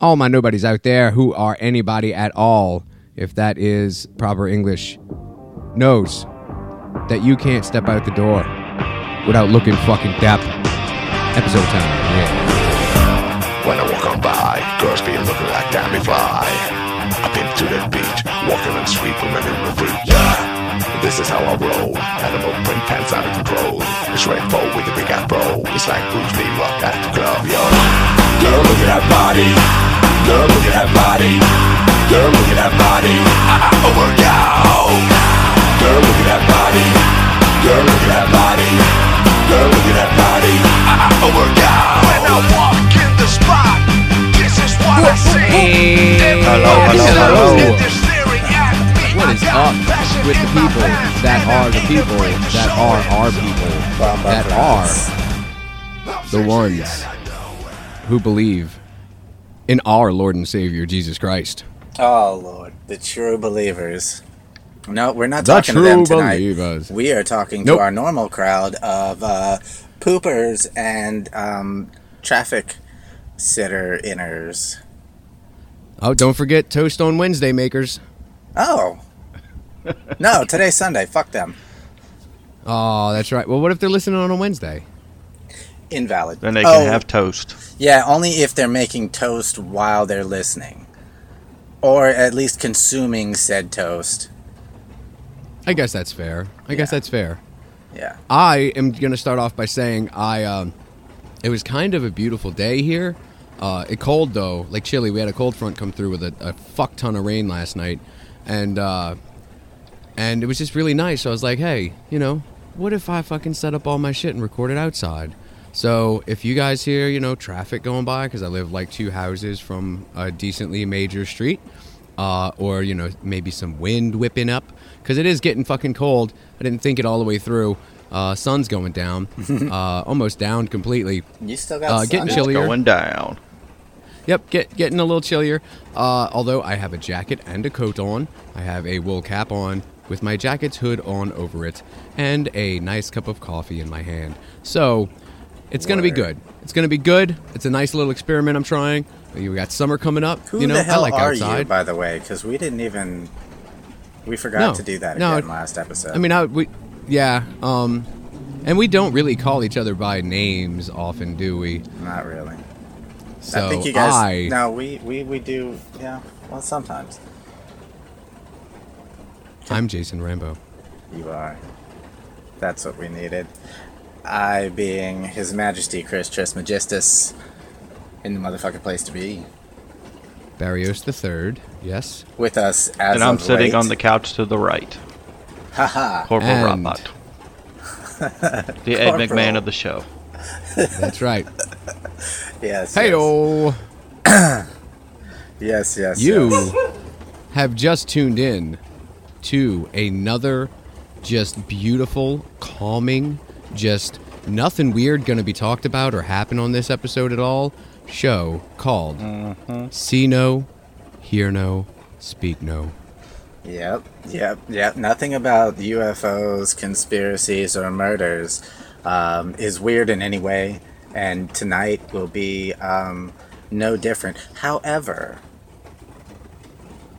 all my nobodies out there who are anybody at all, if that is proper English, knows that you can't step out the door without looking fucking dap. Episode time, yeah. When I walk on by, girls be looking like Tammy Fly. I've been to the beach, walking on the street, in the free, yeah. This is how I roll. Animal print pants out of control. It's rainbow with a big afro. It's like Bruce Lee rock at the club, yo. Girl, look at that body. Girl, look at that body. Girl, look at that body. Uh-uh, I, I work out. Girl, look at that body. Girl, look at that body. Girl, look at that body. Uh-uh, I, I work out. When I walk in the spot, this is what I see. Hello, hello, hello. What is up with the people that are the people that are our people that are the ones who believe in our Lord and Savior Jesus Christ? Oh Lord, the true believers. No, we're not The talking to them tonight. believers. We are talking Nope. to our normal crowd of uh, poopers and um, traffic sitter inners. Oh, don't forget Toast on Wednesday makers. Oh. no, today's Sunday. Fuck them. Oh, that's right. Well, what if they're listening on a Wednesday? Invalid. Then they Oh, can have toast. Yeah, only if they're making toast while they're listening. Or at least consuming said toast. I guess that's fair. I guess that's fair. Yeah. I am going to start off by saying I um, it was kind of a beautiful day here. Uh, it cold though, like chilly. We had a cold front come through with a, a fuck ton of rain last night, and uh, and it was just really nice. So I was like, hey, you know, what if I fucking set up all my shit and record it outside? So if you guys hear, you know, traffic going by because I live like two houses from a decently major street, uh, or you know maybe some wind whipping up because it is getting fucking cold. I didn't think it all the way through. Uh, sun's going down, uh, almost down completely. You still got Uh, sun? getting It's chillier. going down. Yep, get getting a little chillier. Uh, although I have a jacket and a coat on, I have a wool cap on with my jacket's hood on over it, and a nice cup of coffee in my hand. So it's gonna be good. It's gonna be good. It's a nice little experiment I'm trying. You got summer coming up. Who you know, the hell I like are outside. you, by the way? Because we didn't even. We forgot No. to do that No, again last episode. I mean, I, we, yeah, um, and we don't really call each other by names often, do we? not really. So I think you guys. I- No, we, we, we do. Yeah, well, sometimes. I'm Jason Rambo. You are. That's what we needed. I being His Majesty Chris Trismegistus in the motherfucking place to be. Barrios the Third. Yes. With us as and I'm of sitting late. on the couch to the right. Haha. Corporal And- Robot. the Ed Corporal. McMahon of the show. That's right. Yes. Hey, oh. Yes, yes. yes. You have just tuned in to another just beautiful, calming, just nothing weird going to be talked about or happen on this episode at all show called See No, Hear No, Speak No. Yep, yep, yep. Nothing about UFOs, conspiracies, or murders um, is weird in any way, and tonight will be um, no different. However,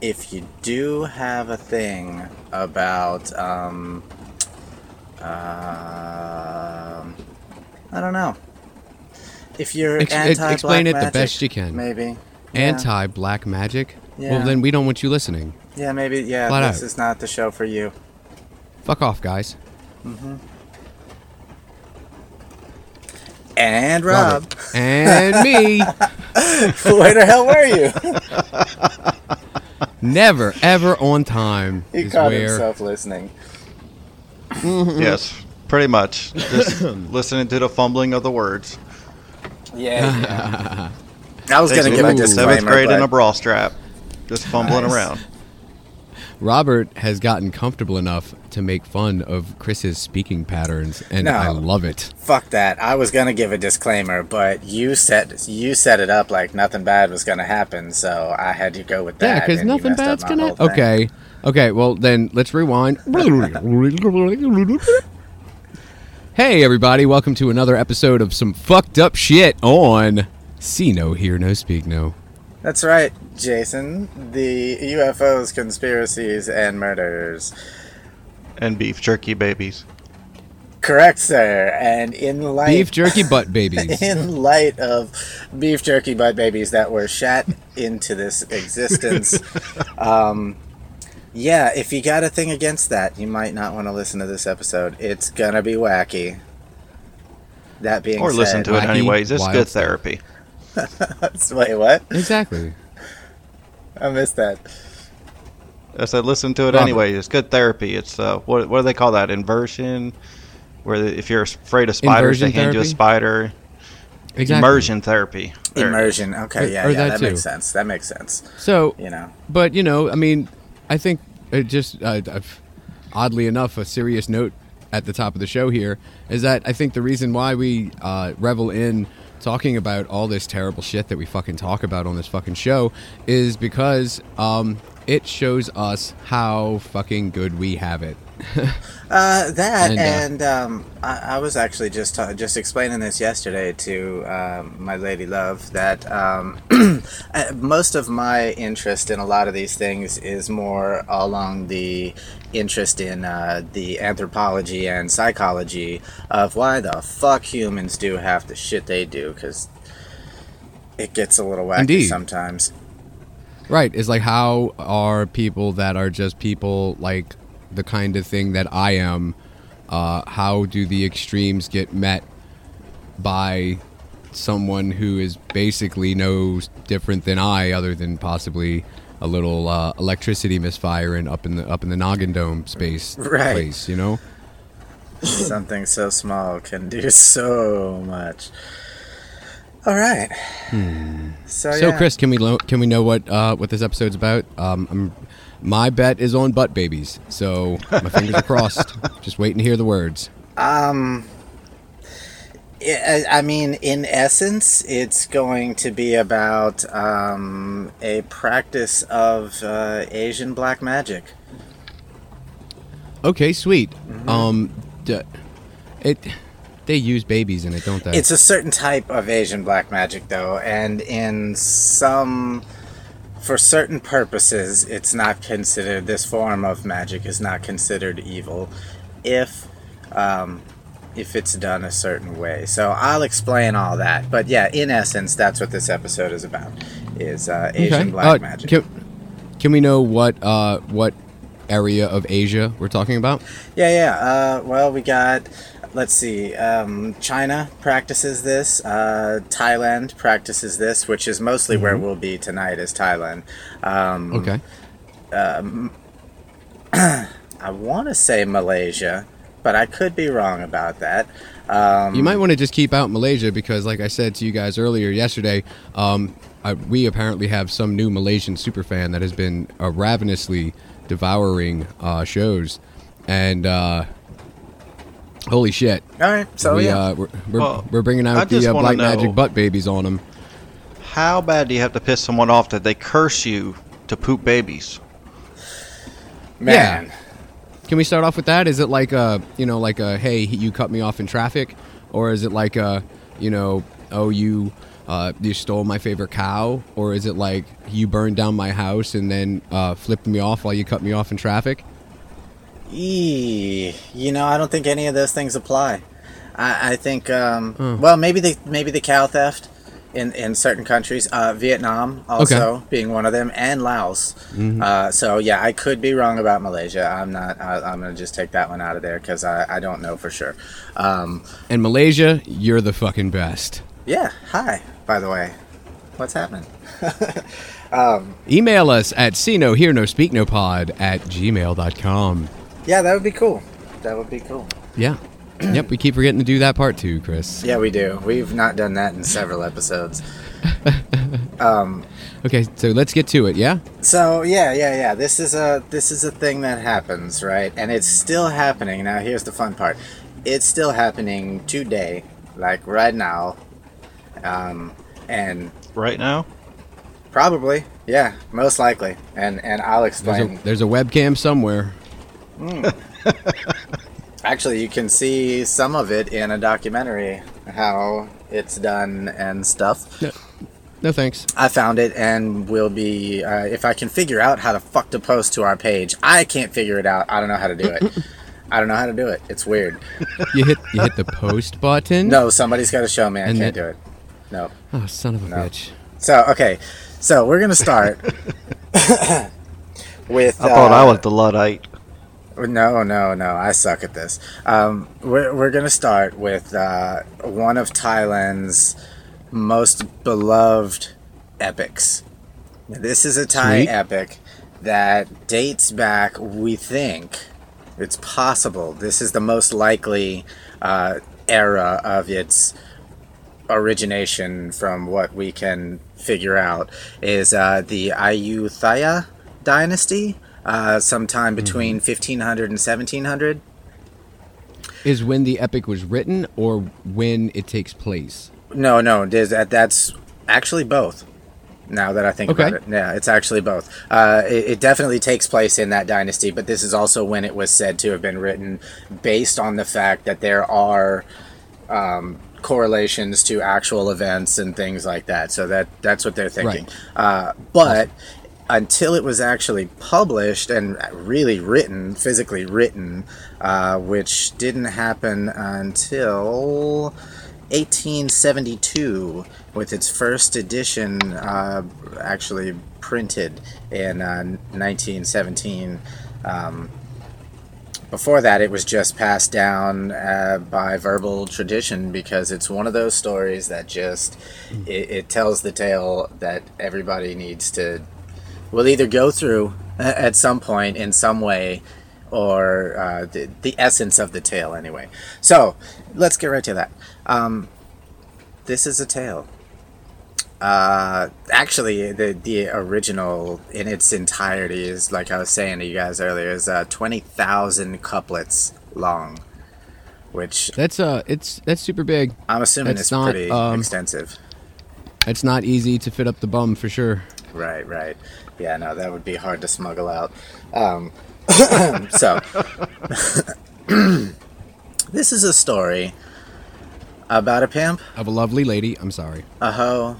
if you do have a thing about, um, um I don't know. If you're Ex- anti explain it the best you can. maybe Yeah. Anti black magic? Yeah. Well, then we don't want you listening. Yeah, maybe. Yeah, Flat this out. is not the show for you. Fuck off, guys. And Rob. Robert. And me. Where the hell were you? Never, ever on time He caught where himself listening. Mm-hmm. Yes, pretty much. Just listening to the fumbling of the words. Yeah. I was gonna Takes give a me back to disclaimer, seventh grade in a bra strap. Just fumbling Nice. around. Robert has gotten comfortable enough to make fun of Chris's speaking patterns, and No. I love it. fuck that. I was gonna give a disclaimer, but you set you set it up like nothing bad was gonna happen, so I had to go with that. Yeah, because nothing bad's gonna. whole thing. Okay, okay. Well, then let's rewind. hey, everybody! Welcome to another episode of some fucked up shit on See No, Hear No, Speak No. That's right, Jason. The UFOs, conspiracies, and murders. And beef jerky babies. Correct, sir. And in light Beef jerky butt babies. in light of beef jerky butt babies that were shat into this existence, um, yeah, if you got a thing against that, you might not want to listen to this episode. It's gonna be wacky. That being Or said, listen to it wacky, anyways. It's wild good stuff. therapy. Wait, what? exactly. I missed that. I said listen to it Robert. anyway. It's good therapy. It's uh, what what do they call that? Inversion, where the, if you're afraid of spiders, they Inversion hand you a spider. Exactly. Immersion therapy. There. Immersion. Okay, yeah, or yeah, that that, makes sense. That makes sense. So, You know. but you know, I mean, I think it just uh, oddly enough, a serious note at the top of the show here is that I think the reason why we uh, revel in talking about all this terrible shit that we fucking talk about on this fucking show is because um, it shows us how fucking good we have it. Uh, that And, and, uh, um, I, I was actually just ta- just explaining this yesterday to um, my lady love that um, uh, most of my interest in a lot of these things is more along the interest in uh, the anthropology and psychology of why the fuck humans do half the shit they do because it gets a little wacky Indeed. sometimes. Right. Is like how are people that are just people like the kind of thing that I am, uh, how do the extremes get met by someone who is basically no different than I, other than possibly a little uh, electricity misfiring up in the up in the noggin dome space Right. place, you know? Something so small can do so much. All right. So, Hmm. So, Oh, yeah. Chris, can we lo- can we know what uh, what this episode's about? Um, I'm, my bet is on butt babies, so my fingers are crossed. Just waiting to hear the words. Um, I mean, in essence, it's going to be about um, a practice of uh, Asian black magic. Okay, sweet. Mm-hmm. Um, d- it they use babies in it, don't they? It's a certain type of Asian black magic, though, and in some, for certain purposes, it's not considered. This form of magic is not considered evil, if, um, if it's done a certain way. So I'll explain all that. But yeah, in essence, that's what this episode is about: is uh, Asian black Uh, magic. Can, can we know what uh what area of Asia we're talking about? Yeah, yeah. Uh, well, we got. Let's see. Um, China practices this. Uh, Thailand practices this, which is mostly where we'll be tonight. Is Thailand. Um, Okay. I want to say Malaysia, but I could be wrong about that. Um, You might want to just keep out Malaysia because, like I said to you guys earlier yesterday, um, I, we apparently have some new Malaysian superfan that has been uh, ravenously devouring uh, shows, and uh, holy shit, all right. So we, yeah. uh, we're, we're, Well, we're bringing out just the uh, black know- magic butt babies on them. How bad do you have to piss someone off that they curse you to poop babies? Man. Can we start off with that? Is it like a, you know, like a, hey, you cut me off in traffic, or is it like a, you know, oh you, uh, you stole my favorite cow, or is it like you burned down my house and then uh, flipped me off while you cut me off in traffic? Eee, you know, I don't think any of those things apply. I, I think, um, well, maybe the maybe the cow theft in in certain countries, uh, Vietnam also being one of them, and Laos. Uh, so yeah, I could be wrong about Malaysia. I'm not. I, I'm gonna just take that one out of there because I, I don't know for sure. Um, And Malaysia, you're the fucking best. yeah. Hi. By the way, what's happening? Email us at see no hear no speak no pod at gmail.com. Yeah, that would be cool. That would be cool. Yeah. yep, we keep forgetting to do that part too, Chris. Yeah, we do. We've not done that in several episodes. Okay, so let's get to it, yeah? So yeah, yeah, yeah. This is a this is a thing that happens, right? And it's still happening. Now here's the fun part. It's still happening today, like right now. Um, and Right now? probably, yeah, most likely. And and I'll There's explain. a, there's a webcam somewhere. Actually, you can see some of it in a documentary how it's done and stuff. No thanks. I found it, and we'll be. Uh, if I can figure out how to fuck to post to our page, I can't figure it out. I don't know how to do it. I don't know how to do it. It's weird. You hit you hit the post button. No, somebody's got to show me. I And can't the- do it. No. Oh, son of a No. bitch. So okay, so we're gonna start with. I thought I uh, was the luddite. No, no, no. I suck at this. Um, we're we're gonna start with uh, one of Thailand's most beloved epics. This is a Thai Sweet. epic that dates back. We think it's possible. This is the most likely uh, era of its origination, from what we can figure out, is uh, the Ayutthaya dynasty, uh, sometime between 1500 and 1700. Is when the epic was written or when it takes place? No, no, that, that's actually both. Now that I think Okay. about it, yeah, it's actually both. Uh, it, it definitely takes place in that dynasty, but this is also when it was said to have been written, based on the fact that there are um, correlations to actual events and things like that. So that that's what they're thinking. Uh, but until it was actually published and really written, physically written, uh, which didn't happen until 1872 with its first edition uh, actually printed in uh, 1917. Um, before that, it was just passed down uh, by verbal tradition because it's one of those stories that just it, it tells the tale that everybody needs to will either go through at some point in some way or uh, the, the essence of the tale anyway. So let's get right to that. Um, this is a tale. Uh, actually, the the original in its entirety is like I was saying to you guys earlier is uh, twenty thousand couplets long, which That's uh, it's that's super big. I'm assuming That's is not, pretty um, extensive. It's not easy to fit up the bum for sure. Right, right. Yeah, no, that would be hard to smuggle out. Um, so, this is a story about a pimp, Of a lovely lady. I'm sorry. a hoe,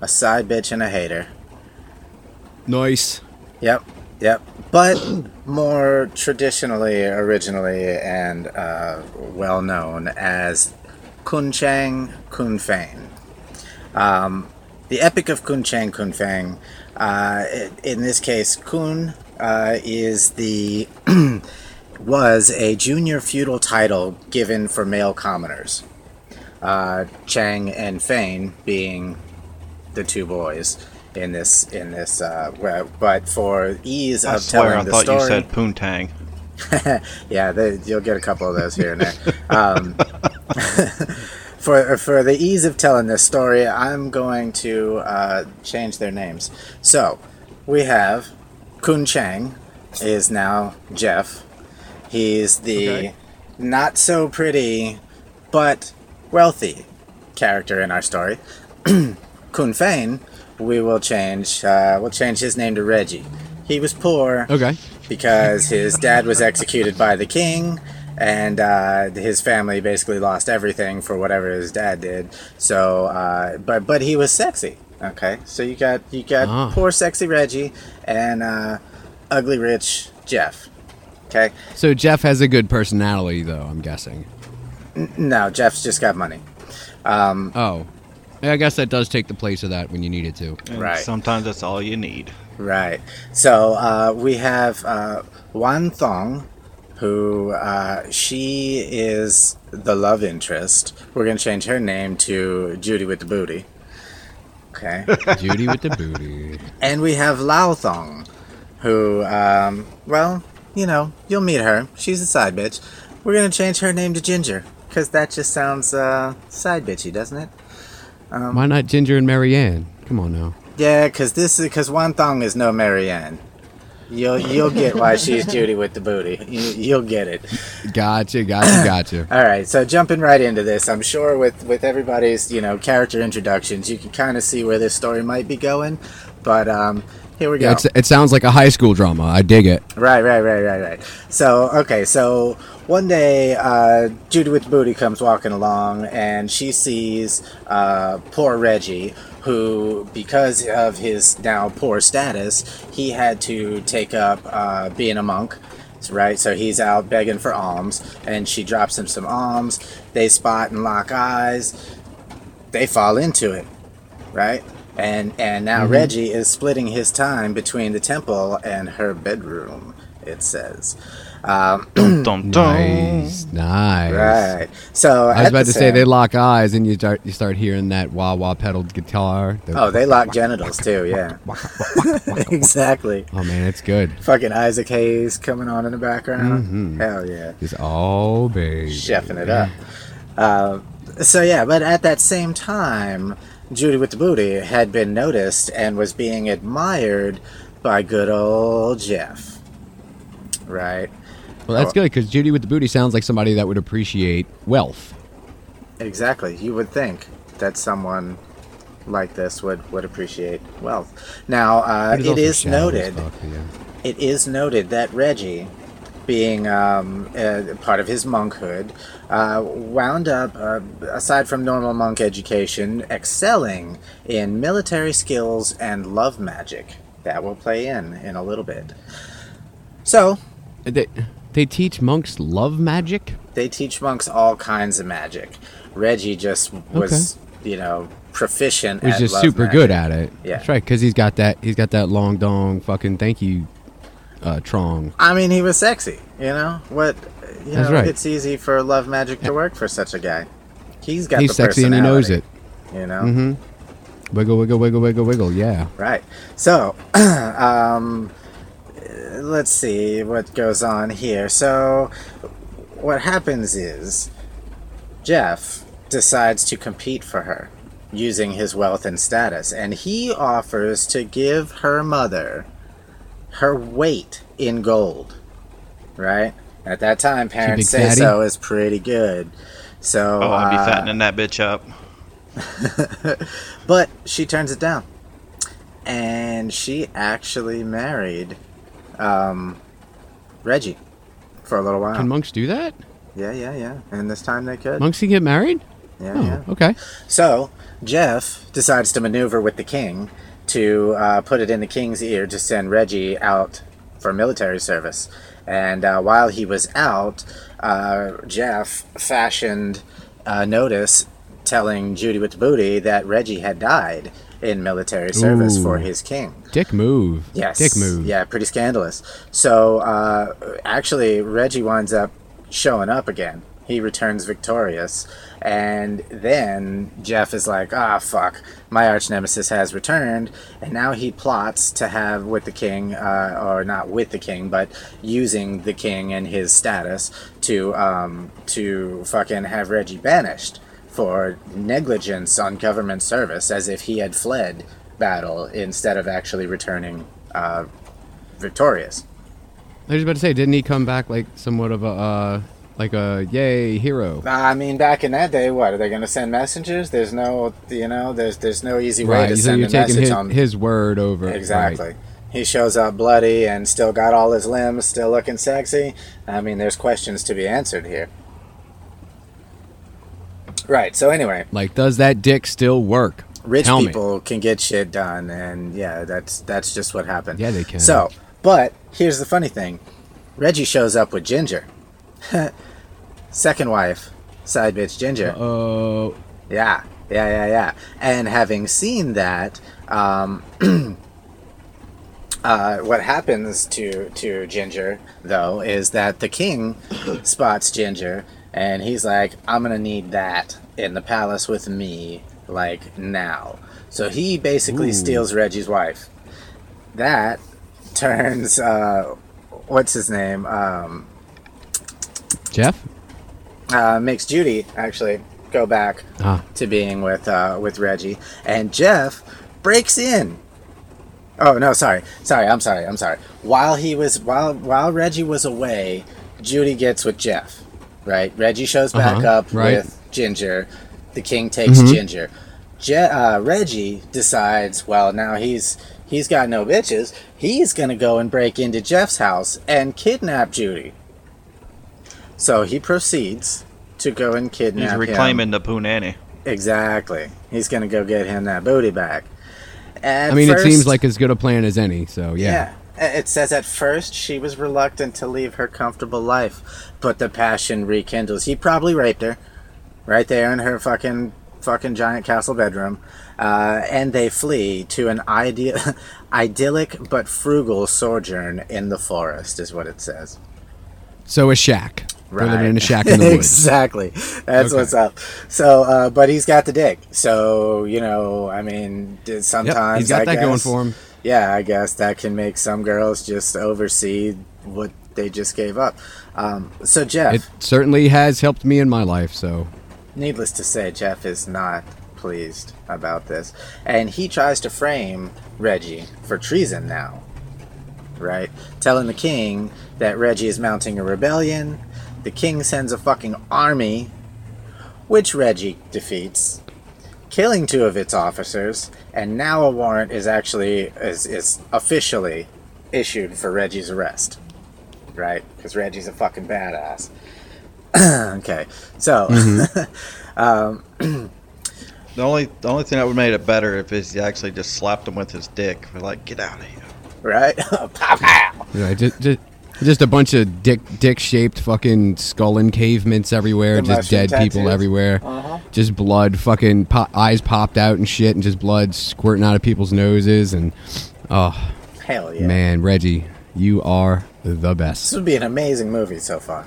a side bitch, and a hater. Nice. Yep, yep. But more traditionally, originally, and uh, well known as Kun Chang Kun Fang. Um, the Epic of Kun Chang Kun Fang. Uh, in this case, Kun uh, is the was a junior feudal title given for male commoners. Uh, Chang and Fane being the two boys in this in this uh, well, but for ease I of swear, telling I the thought story you said poontang. yeah they, you'll get a couple of those here and there um, for for the ease of telling this story i'm going to uh, change their names so we have kun chang is now jeff he's the Okay. not so pretty but wealthy character in our story kun Fane, we will change uh, we'll change his name to reggie he was poor Okay. because his dad was executed by the king and uh, his family basically lost everything for whatever his dad did so uh, but but he was sexy okay so you got you got Ah. poor sexy reggie and uh, ugly rich jeff okay So Jeff has a good personality, though. I'm guessing. no jeff's just got money um, Oh. Yeah, I guess that does take the place of that when you need it to. And Right. Sometimes that's all you need. Right. So uh, we have uh, Wan Thong, who uh, she is the love interest. We're gonna change her name to Judy with the booty. Okay. Judy with the booty. and we have Lao Thong, who, um, well, you know, you'll meet her. She's a side bitch. We're gonna change her name to Ginger, because that just sounds uh, side bitchy, doesn't it? Um, Why not Ginger and Marianne? Come on now. Yeah, because this is because Wan Thong is no Marianne. You'll you'll get why she's Judy with the booty. You, you'll get it. Gotcha, gotcha, gotcha. All right, so jumping right into this, I'm sure with with everybody's you know character introductions, you can kind of see where this story might be going. But um, here we go. Yeah, it's, it sounds like a high school drama. I dig it. Right, right, right, right, right. So, okay, so one day, uh, Judy with booty comes walking along, and she sees uh, poor Reggie, who, because of his now poor status, he had to take up uh, being a monk. Right, so he's out begging for alms, and she drops him some alms. They spot and lock eyes. They fall into it, right? And and now Reggie is splitting his time between the temple and her bedroom. It says, um, Dum, dum, dum. Nice, nice. right. So I was about to say they lock eyes, and you start you start hearing that wah wah pedaled guitar. The- Oh, they lock genitals too. Yeah, exactly. oh man, it's good. Fucking Isaac Hayes coming on in the background. Mm-hmm. Hell yeah. It's all baby. chefing it up. Uh, so yeah, but at that same time, Judy with the booty had been noticed and was being admired by good old Jeff. Right? Well, that's good because Judy with the booty sounds like somebody that would appreciate wealth. Exactly. You would think that someone like this would, would appreciate wealth. Now, uh, it is noted. yeah. it is noted that Reggie, being um, uh, part of his monkhood, uh, wound up, uh, aside from normal monk education, excelling in military skills and love magic. That will play in in a little bit. So, They, they teach monks love magic. they teach monks all kinds of magic. Reggie just was, you know, proficient He's just super magic. good at it. Yeah. that's right. Because he's got that he's got that long dong fucking thank you, uh, trong. I mean, he was sexy. You know what? You That's know, right. it's easy for love magic to work for such a guy. He's got He's the sexy and he knows it. You know, Mm-hmm. Wiggle, wiggle, wiggle, wiggle, wiggle. Yeah. right? So, um, let's see what goes on here. So, what happens is Jeff decides to compete for her using his wealth and status, and he offers to give her mother her weight in gold. Right? At that time, parents say fatty? so is pretty good. So, Oh, I'd be uh, fattening that bitch up. But she turns it down. And she actually married um, Reggie for a little while. Can monks do that? yeah, yeah, yeah. And this time they could. Monks can get married? yeah, Oh, yeah. okay. So Jeff decides to maneuver with the king to uh, put it in the king's ear to send Reggie out for military service. And uh, while he was out, uh, Jeff fashioned a notice telling Judy with the booty that Reggie had died in military service Ooh. for his king. Dick move. Yes. Dick move. Yeah, pretty scandalous. So uh, actually, Reggie winds up showing up again. He returns victorious, and then Jeff is like, "Ah, fuck! My arch nemesis has returned," and now he plots to have with the king, uh, or not with the king, but using the king and his status to um, to fucking have Reggie banished for negligence on government service, as if he had fled battle instead of actually returning uh, victorious. I was about to say, didn't he come back like somewhat of a uh, like a yay hero? I mean, back in that day, what are they going to send messengers? There's no, you know, there's there's no easy way Right. to So send you're a taking message his, on. his word over. right. exactly. He shows up bloody and still got all his limbs, still looking sexy. I mean, there's questions to be answered here. Right. So anyway, Like, does that dick still work? rich Tell me. people can get shit done, and yeah, that's that's just what happened. Yeah, they can. So, but here's the funny thing: Reggie shows up with Ginger, second wife, side bitch Ginger. Oh, Yeah, yeah, yeah, yeah. And having seen that, um, uh, what happens to to Ginger though is that the king spots Ginger, and he's like, "I'm gonna need that in the palace with me, like now." So he basically Ooh. steals Reggie's wife. That turns uh, what's his name? Um, Jeff. uh, makes Judy actually go back Ah, to being with uh, with Reggie, and Jeff breaks in. Oh no, sorry, sorry, I'm sorry, I'm sorry. While he was while while Reggie was away, Judy gets with Jeff. Right, Reggie shows back Uh-huh, up right. with Ginger. The king takes Mhm. Ginger. Je- uh, Reggie decides, well, now he's he's got no bitches. He's gonna go and break into Jeff's house and kidnap Judy. So he proceeds to go and kidnap He's him. reclaiming the Punani. Exactly. He's gonna go get him that booty back. At I mean, first- it seems like as good a plan as any. So yeah. yeah. It says at first she was reluctant to leave her comfortable life, but the passion rekindles. He probably raped her, right there in her fucking fucking giant castle bedroom, uh, and they flee to an ide- idyllic but frugal sojourn in the forest, is what it says. So a shack. They're living in a Right. shack in the woods. exactly. That's Okay. what's up. So, uh, but he's got the dick. So, you know, I mean, d- Yep, sometimes he's got I that going guess- for him. yeah, I guess that can make some girls just oversee what they just gave up. Um, so Jeff, It certainly has helped me in my life. So needless to say, Jeff is not pleased about this, and he tries to frame Reggie for treason now. Right, telling the king that Reggie is mounting a rebellion. The king sends a fucking army, which Reggie defeats, killing two of its officers, and now a warrant is actually is, is officially issued for Reggie's arrest. Right, because Reggie's a fucking badass. okay, so mm-hmm. um, The only the only thing that would make it better if is he actually just slapped him with his dick. We're like, get out of here. right, pow pow. yeah, just, just just a bunch of dick dick shaped fucking skull encavements everywhere. The just dead people everywhere. Uh-huh. Just blood. Fucking po- eyes popped out and shit, and just blood squirting out of people's noses. And oh Hell yeah. man, Reggie, you are the best. This would be an amazing movie so far.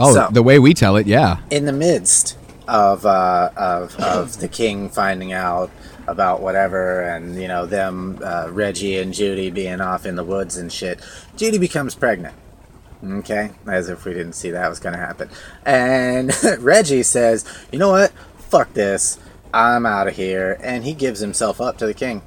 Oh, So- the way we tell it, yeah. In the midst of uh, of of the king finding out about whatever, and you know them, uh, Reggie and Judy being off in the woods and shit, Judy becomes pregnant. Okay, as if we didn't see that was gonna happen. And Reggie says, "You know what? Fuck this. I'm out of here." And he gives himself up to the king.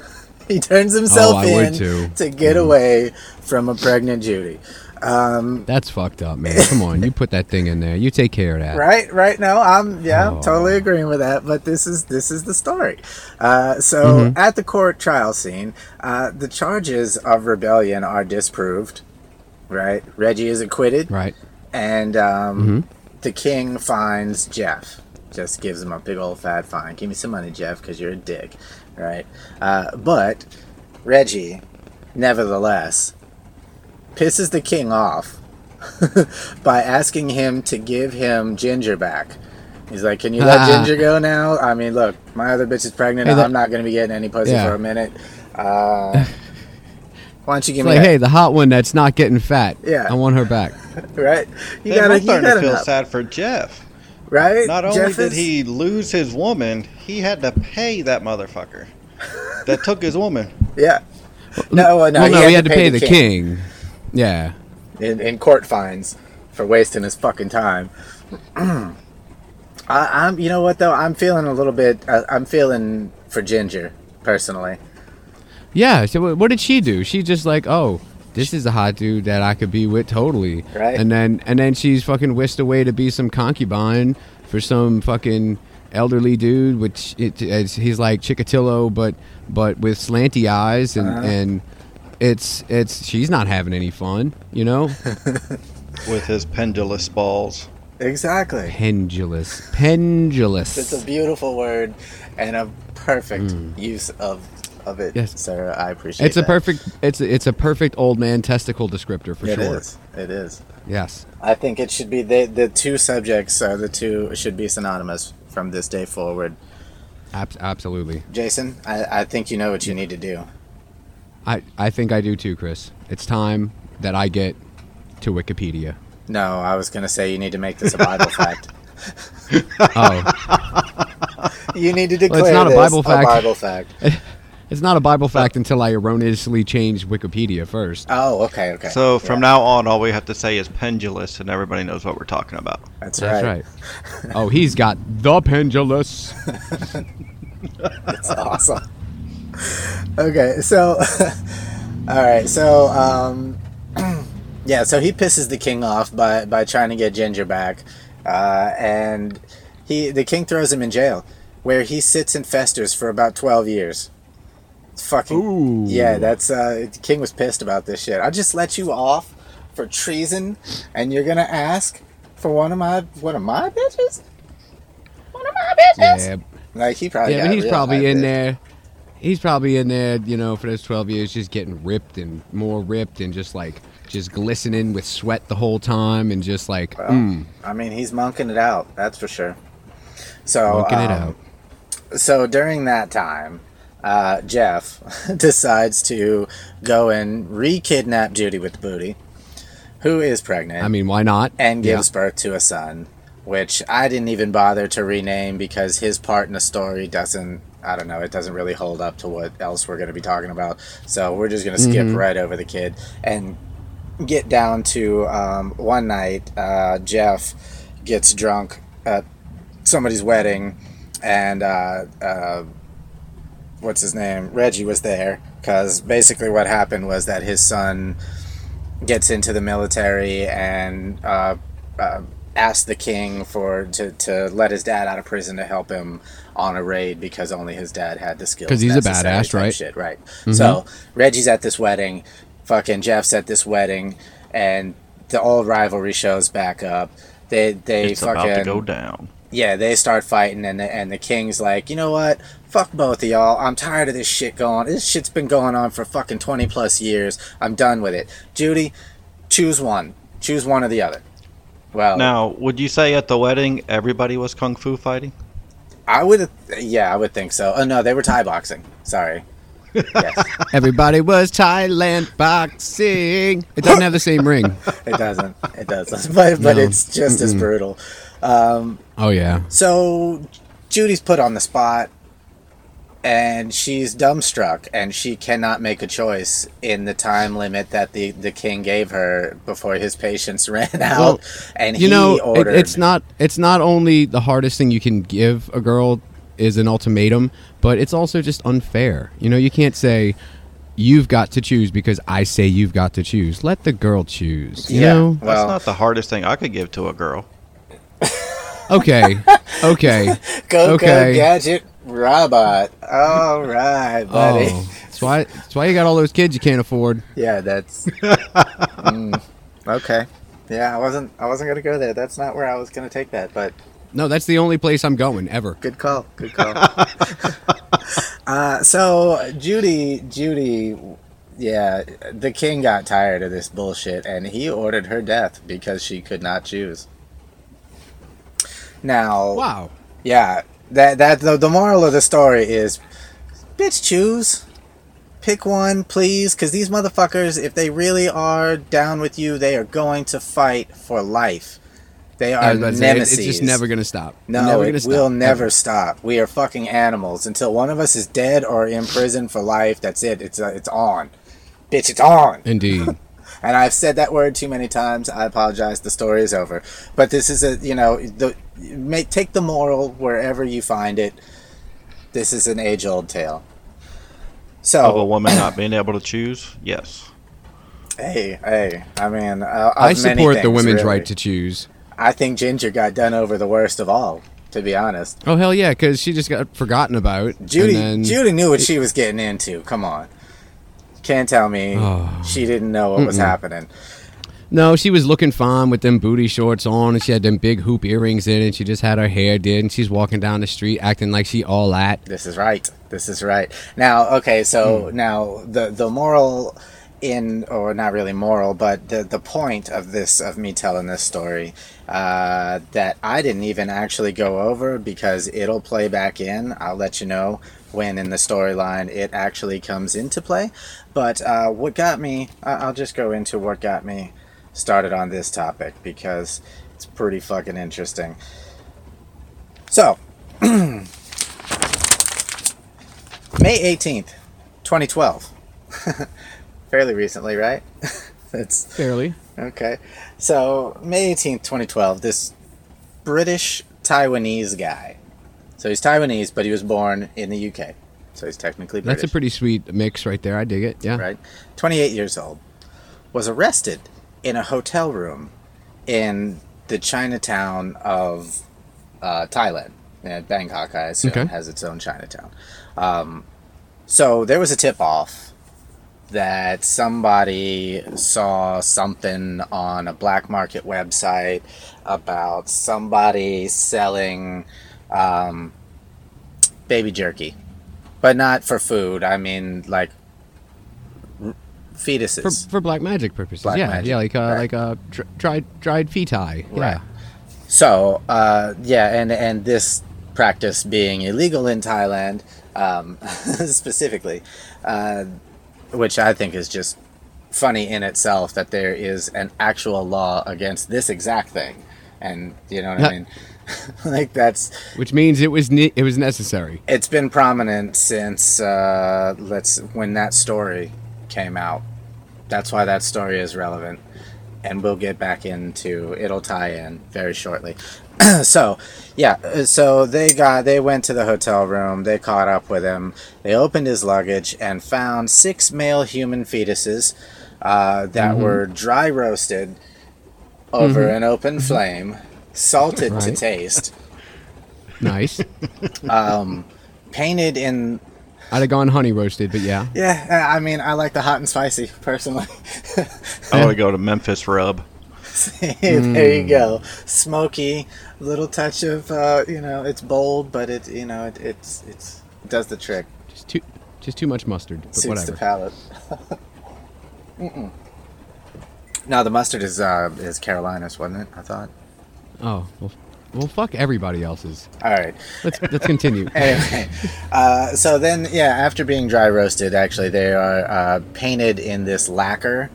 he turns himself Oh, in to get away from a pregnant Judy. That's fucked up, man. Come on, you put that thing in there. You take care of that. Right, right. No, I'm yeah, I'm Oh. totally agreeing with that. But this is this is the story. Uh, so Mm-hmm. at the court trial scene, uh, the charges of rebellion are disproved. Right, Reggie is acquitted, Right. and um, Mm-hmm. the king finds Jeff. Just gives him a big old fat fine. Give me some money, Jeff, because you're a dick. Right, uh, but Reggie, nevertheless, pisses the king off by asking him to give him Ginger back. He's like, "Can you let Ginger go now? I mean, look, my other bitch is pregnant. Hey, and that- I'm not going to be getting any pussy Yeah. for a minute. Uh, why don't you give It's me like, that? hey, the hot one that's not getting fat. Yeah. I want her back. right? You Then gotta, I'm you starting gotta to feel know, sad for Jeff. right? Not only Jeff did is- he lose his woman, he had to pay that motherfucker that took his woman. yeah. No, uh, no, well, he, no, had, he had to pay, the king. Yeah. in, in court fines for wasting his fucking time. I, I'm, you know what though? I'm feeling a little bit. Uh, I'm feeling for Ginger personally. Yeah. So what did she do? She just like, oh, this is a hot dude that I could be with totally. Right. And then and then she's fucking whisked away to be some concubine for some fucking elderly dude, which it, he's like Chikatilo, but but with slanty eyes and Uh-huh. and it's it's she's not having any fun, you know. with his pendulous balls. Exactly. Pendulous, pendulous. It's a beautiful word and a perfect mm. use of of it. Yes. sir. I appreciate. It. It's a that. perfect. It's a, it's a perfect old man testicle descriptor for It sure. is. It is. Yes. I think it should be the the two subjects are the two should be synonymous from this day forward. Ab- absolutely. Jason, I, I think you know what you need to do. I I think I do too, Chris. It's time that I get to Wikipedia. No, I was gonna say you need to make this a Bible fact. Oh, You need to declare Well, it's not a Bible fact. Bible fact. it's not a Bible fact until I erroneously change Wikipedia first. Oh, okay, okay. So from Yeah, now on, all we have to say is pendulous, and everybody knows what we're talking about. that's, That's right. right. Oh, he's got the pendulous. That's awesome. okay, so all right, so um, yeah, so he pisses the king off by by trying to get Ginger back, uh, and he the king throws him in jail, where he sits and festers for about twelve years. fucking Ooh. yeah. That's uh, the King was pissed about this shit. I just let you off for treason, and you're gonna ask for one of my one of my bitches. One of my bitches. Yeah, Like he probably. yeah, but he's probably in bitch. there. He's probably in there, you know, for those twelve years, just getting ripped and more ripped, and just like just glistening with sweat the whole time, and just like, Well, mm, I mean, he's monking it out. That's for sure. So Monking it um, out. So during that time, uh, Jeff decides to go and re-kidnap Judy with the booty, who is pregnant. I mean, why not? and Yeah. gives birth to a son, which I didn't even bother to rename because his part in the story doesn't. I don't know. It doesn't really hold up to what else we're going to be talking about. So we're just going to skip Mhm. right over the kid and get down to um, one night. Uh, Jeff gets drunk at somebody's wedding, and uh, uh, what's his name? Reggie was there because basically what happened was that his son gets into the military and uh, uh, asks the king for to, to let his dad out of prison to help him on a raid because only his dad had the skills. Because he's a badass, right? Shit, right. Mm-hmm. So Reggie's at this wedding, fucking Jeff's at this wedding, and the old rivalry shows back up. They they It's fucking about to go down. yeah, they start fighting, and the, and the king's like, you know what? Fuck both of y'all. I'm tired of this shit going. This shit's been going on for fucking twenty plus years. I'm done with it. Judy, choose one. Choose one or the other. Well, Now, would you say at the wedding everybody was kung fu fighting? I would. Yeah, I would think so. Oh no, they were Thai boxing. Sorry. Yes, Everybody was Thailand boxing. It doesn't have the same ring. it doesn't. It doesn't. But but No. it's just as brutal. Um, oh yeah. So Judy's put on the spot and she's dumbstruck and she cannot make a choice in the time limit that the, the king gave her before his patience ran out Well, and You he know, it, it's not it's not only the hardest thing you can give a girl is an ultimatum, but it's also just unfair. You know, you can't say you've got to choose because I say you've got to choose. Let the girl choose. You Yeah. know? That's not the hardest thing I could give to a girl. Okay. Okay. go okay. go gadget robot all right buddy Oh, that's why. That's why you got all those kids you can't afford. yeah that's Mm, okay yeah i wasn't i wasn't gonna go there that's not where i was gonna take that but No, that's the only place I'm going ever. Good call. Good call. uh, so Judy, Judy, yeah, the king got tired of this bullshit, and he ordered her death because she could not choose. Now, Wow. yeah, that that the, the moral of the story is, bitch, choose. Pick one, please, because these motherfuckers, if they really are down with you, they are going to fight for life. They are was say, it- nemesis. it's just never gonna stop. No, never it stop. will never Ever. stop. We are fucking animals until one of us is dead or in prison for life. That's it. It's uh, it's on, bitch. It's on. Indeed. And I've said that word too many times. I apologize. The story is over. But this is a you know the make take the moral wherever you find it. This is an age old tale. So Of a woman not being able to choose? Yes. hey hey, I mean uh, I of many support the women's really. right to choose. I think Ginger got done over the worst of all. To be honest. Oh hell yeah, because she just got forgotten about. Judy and then, Judy knew what she was getting into. Come on. Can't tell me Oh. she didn't know what was happening. No, she was looking fine with them booty shorts on, and she had them big hoop earrings in, and she just had her hair did, and she's walking down the street acting like she all that. This is right. This is right. Now, okay, so Hmm. now the the moral in or not really moral, but the the point of this of me telling this story uh, that I didn't even actually go over because it'll play back in. I'll let you know when in the storyline it actually comes into play. But uh, what got me, I'll just go into what got me started on this topic because it's pretty fucking interesting. So, May 18th, 2012. Fairly recently, right? That's Fairly. okay. So, May 18th, 2012, this British Taiwanese guy. So, he's Taiwanese, but he was born in the UK. So, he's technically British. That's a pretty sweet mix right there. I dig it. Yeah. right? 28 years old, was arrested in a hotel room in the Chinatown of uh, Thailand. And Bangkok, I assume, Okay. has its own Chinatown. Um, so there was a tip off that somebody saw something on a black market website about somebody selling um, baby jerky, but not for food. I mean, like r- fetuses. For, for black magic purposes, Black yeah, magic, yeah, like uh, right. like uh, dr- dried dried feti, yeah. Right. So, uh, yeah, and and this practice being illegal in Thailand, um, specifically, uh, which I think is just funny in itself that there is an actual law against this exact thing, and you know what I mean. like that's Which means it was ne- it was necessary. it's been prominent since uh, let's when that story came out. That's why that story is relevant, and we'll get back into it'll tie in very shortly. so, yeah, so they got they went to the hotel room. They caught up with him. They opened his luggage and found six male human fetuses uh, that were dry roasted over an open flame, salted to taste, Nice. um, painted in I'd have gone honey roasted, but yeah. Yeah, uh, I mean, I like the hot and spicy personally. I want to go to Memphis Rub. See, there you go, smoky, little touch of uh, you know, it's bold, but it you know, it, it's it's it does the trick, Just too just too much mustard, but suits whatever. the palate. Mm-mm. No, the mustard is uh, is Carolinas, wasn't it? I thought. Oh well, well, fuck everybody else's. All right. Let's let's continue. anyway, uh, so then, yeah, after being dry roasted, actually, they are uh, painted in this lacquer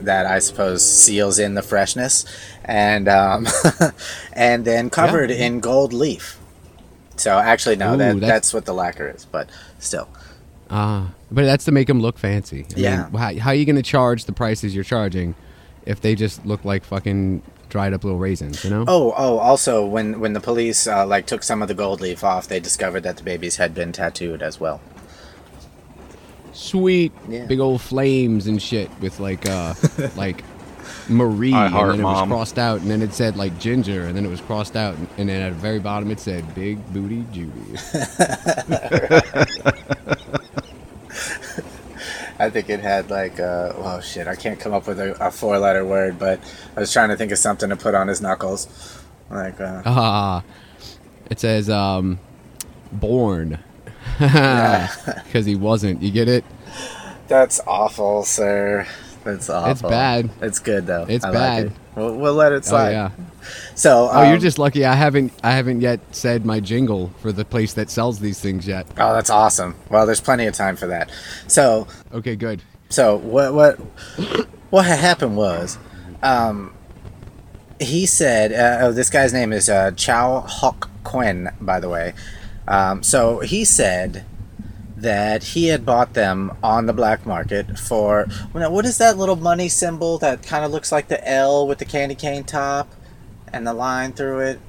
that I suppose seals in the freshness, and um, and then covered in gold leaf. So actually, no, Ooh, that, that's- that's what the lacquer is, but still, Ah, but that's to make them look fancy. I Yeah. Mean, how, how are you going to charge the prices you're charging if they just look like fucking dried up little raisins? You know. Oh, oh! Also, when when the police uh, like took some of the gold leaf off, they discovered that the babies had been tattooed as well. Sweet, Yeah. big old flames and shit with like uh like Marie, I and then it mom. was crossed out, and then it said like ginger, and then it was crossed out, and, and then at the very bottom it said big booty Judy. I think it had like, uh, oh shit, I can't come up with a, a four letter word, but I was trying to think of something to put on his knuckles. Like, uh, Ah, it says um, born. Because he wasn't. You get it? that's awful, sir. That's awful. It's bad. It's good though. It's I bad. Like it. We'll, we'll let it Oh slide. yeah. So, Oh, you're um, just lucky. I haven't. I haven't yet said my jingle for the place that sells these things yet. Oh, that's awesome. Well, there's plenty of time for that. So, Okay, good. So what what what happened was, um, he said, uh, oh, this guy's name is uh, Chow Hock Quinn, by the way. Um, so he said that he had bought them on the black market for now, what is that little money symbol that kind of looks like the L with the candy cane top and the line through it?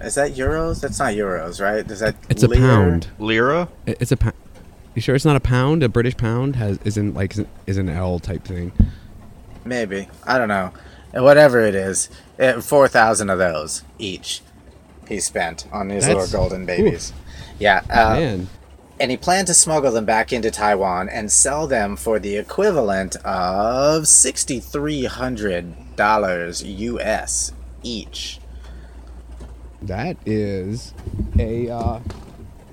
Is that euros? That's not euros, right? Is that It's a pound. Lira? It's a pound. You sure it's not a pound? A British pound has isn't like is an L type thing. Maybe I don't know. Whatever it is, four thousand of those each. He spent on these That's- little golden babies. Yeah, uh, Man, and he planned to smuggle them back into Taiwan and sell them for the equivalent of sixty three hundred dollars U.S. each. that is a. Uh,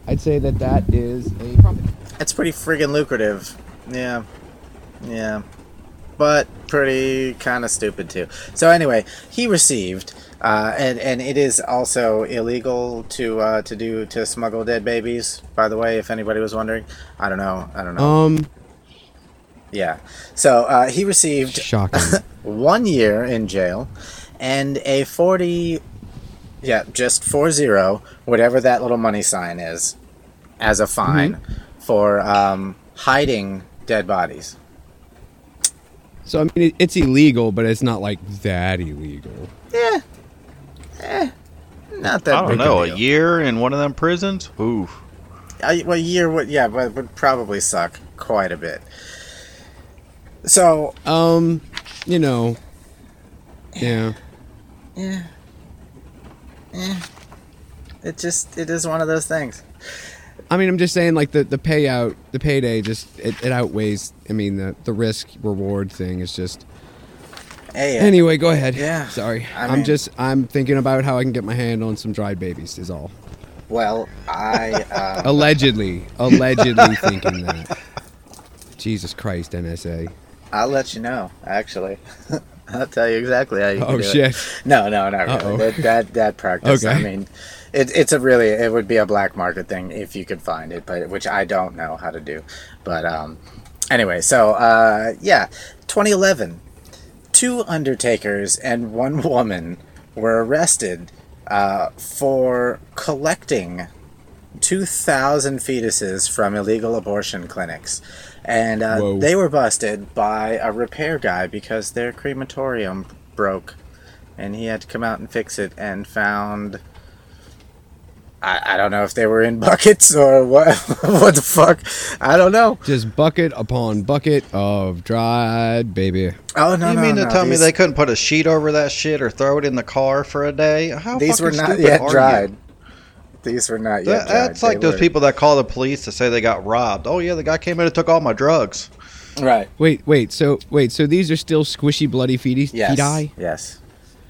I'd say that that is a profit. It's pretty friggin' lucrative. Yeah, yeah, but pretty kind of stupid too. So anyway, he received, uh, and and it is also illegal to uh, to do to smuggle dead babies. By the way, if anybody was wondering, I don't know, I don't know. Um, yeah, so uh, he received shocking. one year in jail and a 40 yeah just four zero whatever that little money sign is as a fine for um, hiding dead bodies so I mean, it's illegal, but it's not like that illegal. yeah eh, not that I don't big know. a A year in one of them prisons? Ooh. A, well, a year would yeah but would probably suck quite a bit so Um, you know, yeah, yeah, yeah. it just it is one of those things I mean, I'm just saying, like the the payout, the payday, just it, it outweighs. I mean, the the risk reward thing is just. Hey, Anyway, go ahead. Yeah, Sorry, I I'm just I'm thinking about how I can get my hand on some dried babies. Is all. well, I um, Allegedly, allegedly thinking that. Jesus Christ, NSA. I'll let you know. Actually, I'll tell you exactly how you. Oh shit. It. No, no, not really. That that, that practice. I mean, it, it's a really it would be a black market thing if you could find it, but which I don't know how to do. But um, anyway, so uh, yeah, 2011, two undertakers and one woman were arrested uh, for collecting 2,000 fetuses from illegal abortion clinics. And uh, they were busted by a repair guy because their crematorium broke. And he had to come out and fix it and found. I, I don't know if they were in buckets or what. what the fuck? I don't know. Just bucket upon bucket of dried baby. Oh, no, you no, mean to no, tell me they couldn't put a sheet over that shit or throw it in the car for a day? How These were not yet are you? dried. These were not yet That, dried. that's like They those were- people that call the police to say they got robbed. Oh yeah, the guy came in and took all my drugs. Right. Wait, wait. So wait. So these are still squishy, bloody feety Yes. feti? Yes.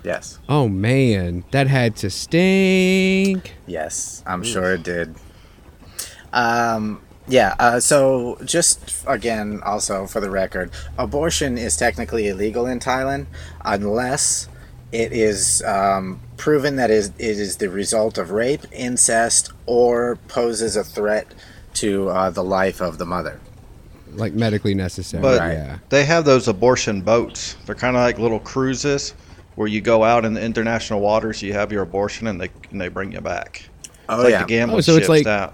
Yes. Oh man, that had to stink. Yes, I'm sure it did. Um, yeah, uh, so just again, also for the record, abortion is technically illegal in Thailand unless it is um, proven that is it is the result of rape, incest, or poses a threat to uh, the life of the mother. Like medically necessary. But yeah. they have those abortion boats. They're kind of like little cruises where you go out in the international waters, you have your abortion, and they and they bring you back. Oh It's like yeah, the gambling Oh, so it's ships like- out,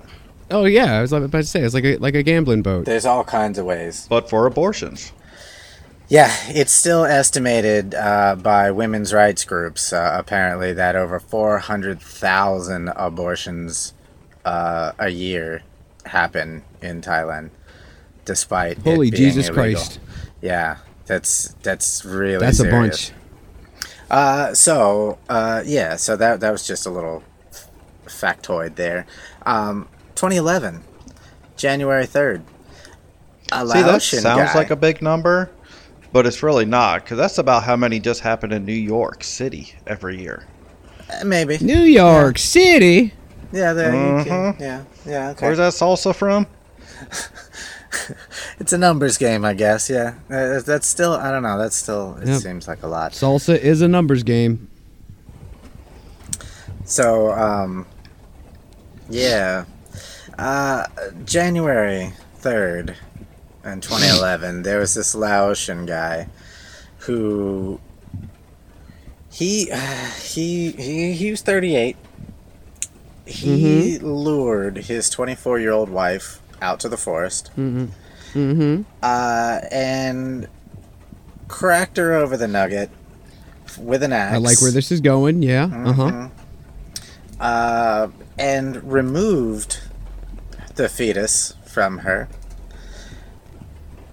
Oh yeah, I was about to say it's like a like a gambling boat. there's all kinds of ways. but for abortions. Yeah, it's still estimated uh, by women's rights groups, uh, apparently, that over 400,000 abortions uh, a year happen in Thailand, despite it Holy being Jesus illegal. Christ, Yeah, that's that's really that's a bunch. Uh, so uh, yeah, so that that was just a little factoid there. Um, 2011, January 3rd. A See, that Laotian sounds guy- like a big number, but it's really not because that's about how many just happen in New York City every year. Uh, maybe. New York City. Yeah, there you Mhm. can. Yeah, yeah. Okay. Where's that salsa from? It's a numbers game, I guess. Yeah, uh, that's still. I don't know. That's still. It Yep. seems like a lot. Salsa is a numbers game. So, um, yeah, uh, January third, in 2011, there was this Laotian guy who he he he he was 38. He lured his 24 year old wife out to the forest. Mm-hmm. mm uh, and cracked her over the nugget with an axe. I like where this is going. Yeah. Uh huh. Mhm. Uh, and removed the fetus from her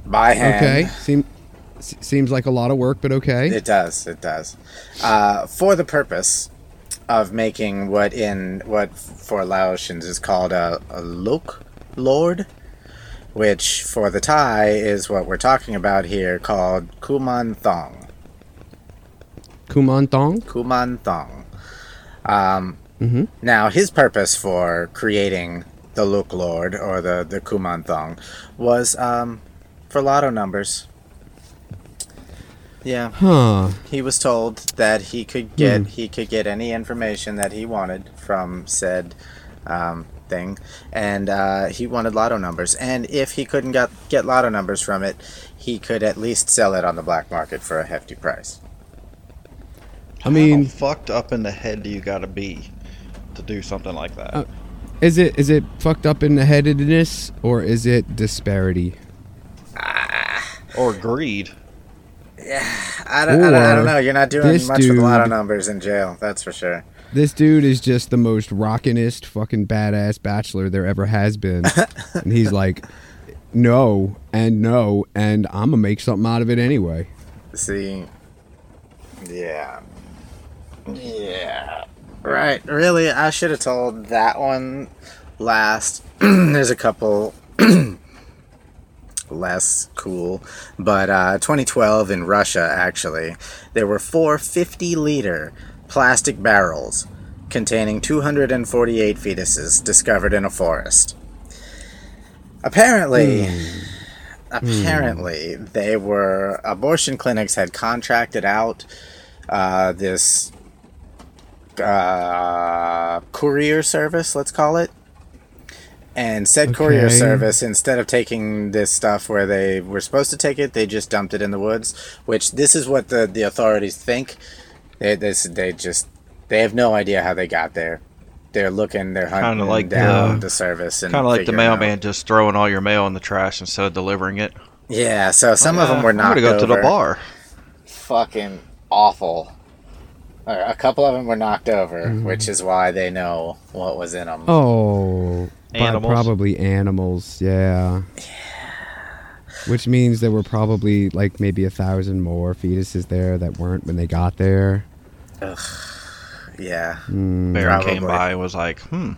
by hand. Okay. Seem, seems like a lot of work, but okay. It does. It does. Uh, for the purpose of making what in what for Laotians is called a, a lok lord, which for the Thai is what we're talking about here called kuman thong. Kumantong. Kuman thong. Um, Mm-hmm. Now, his purpose for creating the Look Lord or the the Kuman Thong was um, for lotto numbers. Yeah, Huh. he was told that he could get he could get any information that he wanted from said um, thing, and uh, he wanted lotto numbers. And if he couldn't get get lotto numbers from it, he could at least sell it on the black market for a hefty price. I mean, how fucked up in the head do you got to be to do something like that? Uh, is it is it fucked up in the headedness or is it disparity? or greed? I don't, I don't, I don't know. You're not doing this much with lotto dude- numbers in jail. That's for sure. This dude is just the most rockinest fucking badass bachelor there ever has been. and he's like, no, and no, and I'm gonna make something out of it anyway. See, yeah, yeah, right. Really, I should have told that one last there's a couple less cool, but uh, 2012 in Russia, actually, there were four 50 liter plastic barrels containing 248 fetuses discovered in a forest. Apparently, apparently, they were abortion clinics had contracted out uh, this uh, courier service, let's call it. And said courier service, instead of taking this stuff where they were supposed to take it, they just dumped it in the woods. Which this is what the, the authorities think. They this they just they have no idea how they got there. They're looking, they're hunting Kinda like down the- the service and Kind of like the figuring out- mailman just throwing all your mail in the trash instead of delivering it. Yeah, so some of them were I'm knocked gonna the over. bar. Fucking awful. Or A couple of them were knocked over, Mm-hmm. which is why they know what was in them. Oh, Animals. probably animals. Yeah. Which means there were probably like maybe a thousand more fetuses there that weren't when they got there. Ugh. Yeah. Hmm. Baron came by and was like, hmm.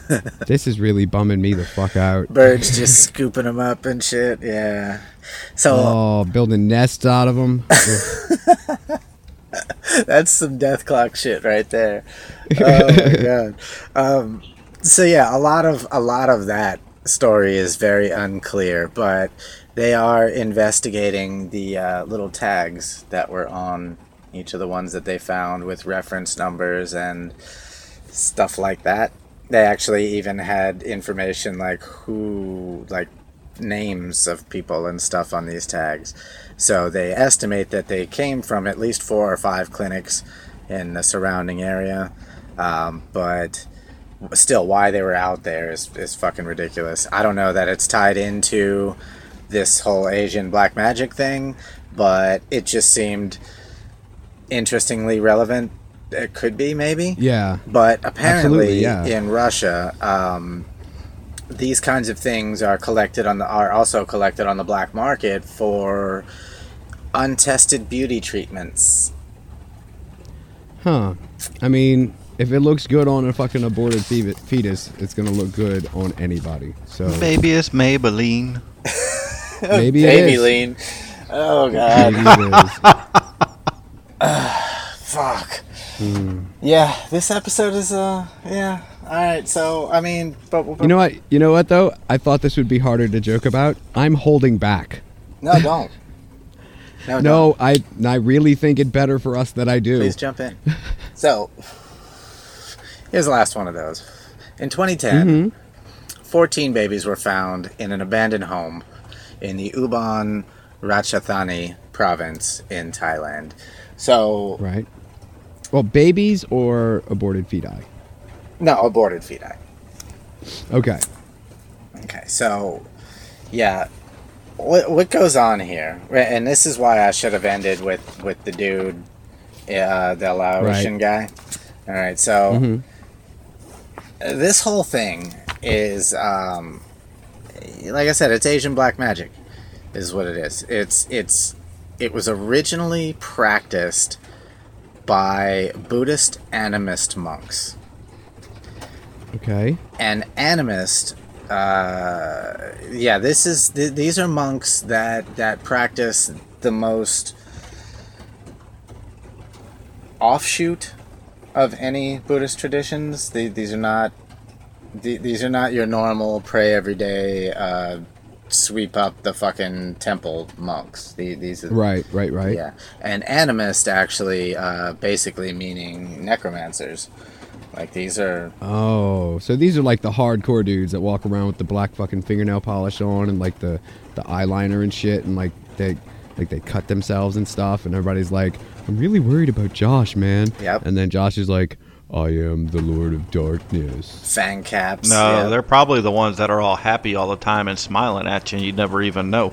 This is really bumming me the fuck out. Birds just scooping them up and shit. Yeah. So Oh, building nests out of them. that's some death clock shit right there. Oh my god. Um, so yeah, a lot of a lot of that story is very unclear, but they are investigating the uh, little tags that were on each of the ones that they found with reference numbers and stuff like that. They actually even had information like who like names of people and stuff on these tags. So they estimate that they came from at least four or five clinics in the surrounding area. Um, but still, why they were out there is, is fucking ridiculous. I don't know that it's tied into this whole Asian black magic thing, but it just seemed interestingly relevant. It could be, maybe. yeah. But apparently, yeah. in Russia, um, these kinds of things are collected on the are also collected on the black market for untested beauty treatments. Huh. I mean, if it looks good on a fucking aborted fetus, it's gonna look good on anybody. So Maybe it's Maybelline. maybe it Baby is. lean. Oh god, is. fuck. Hmm. Yeah, this episode is uh yeah. All right, so I mean, but, but You know what? You know what though? I thought this would be harder to joke about. I'm holding back. no, don't. No, don't. No, I I really think it better for us that I do. Please jump in. So, here's the last one of those. In 2010, 14 babies were found in an abandoned home in the Ubon Ratchathani province in Thailand. So, Right. Well, babies or aborted feti. no, aborted feti. Okay. Okay, so, yeah. What, what goes on here? And this is why I should have ended with, with the dude, uh, the Laotian guy. All right, so Mhm. this whole thing is, um, like I said, it's Asian black magic, is what it is. It's it's it was originally practiced by Buddhist animist monks. Okay. and animist uh, yeah this is th- these are monks that that practice the most offshoot of any buddhist traditions the, these are not the, these are not your normal pray every day uh, sweep up the fucking temple monks the, these are Right. Right. Right. yeah and animist actually uh, basically meaning necromancers like these are Oh, so these are like the hardcore dudes that walk around with the black fucking fingernail polish on and like the the eyeliner and shit, and like they like they cut themselves and stuff, and everybody's like, "I'm really worried about Josh, man." Yep. And then Josh is like, "I am the Lord of Darkness." fang caps No, yeah. they're probably the ones that are all happy all the time and smiling at you and you'd never even know.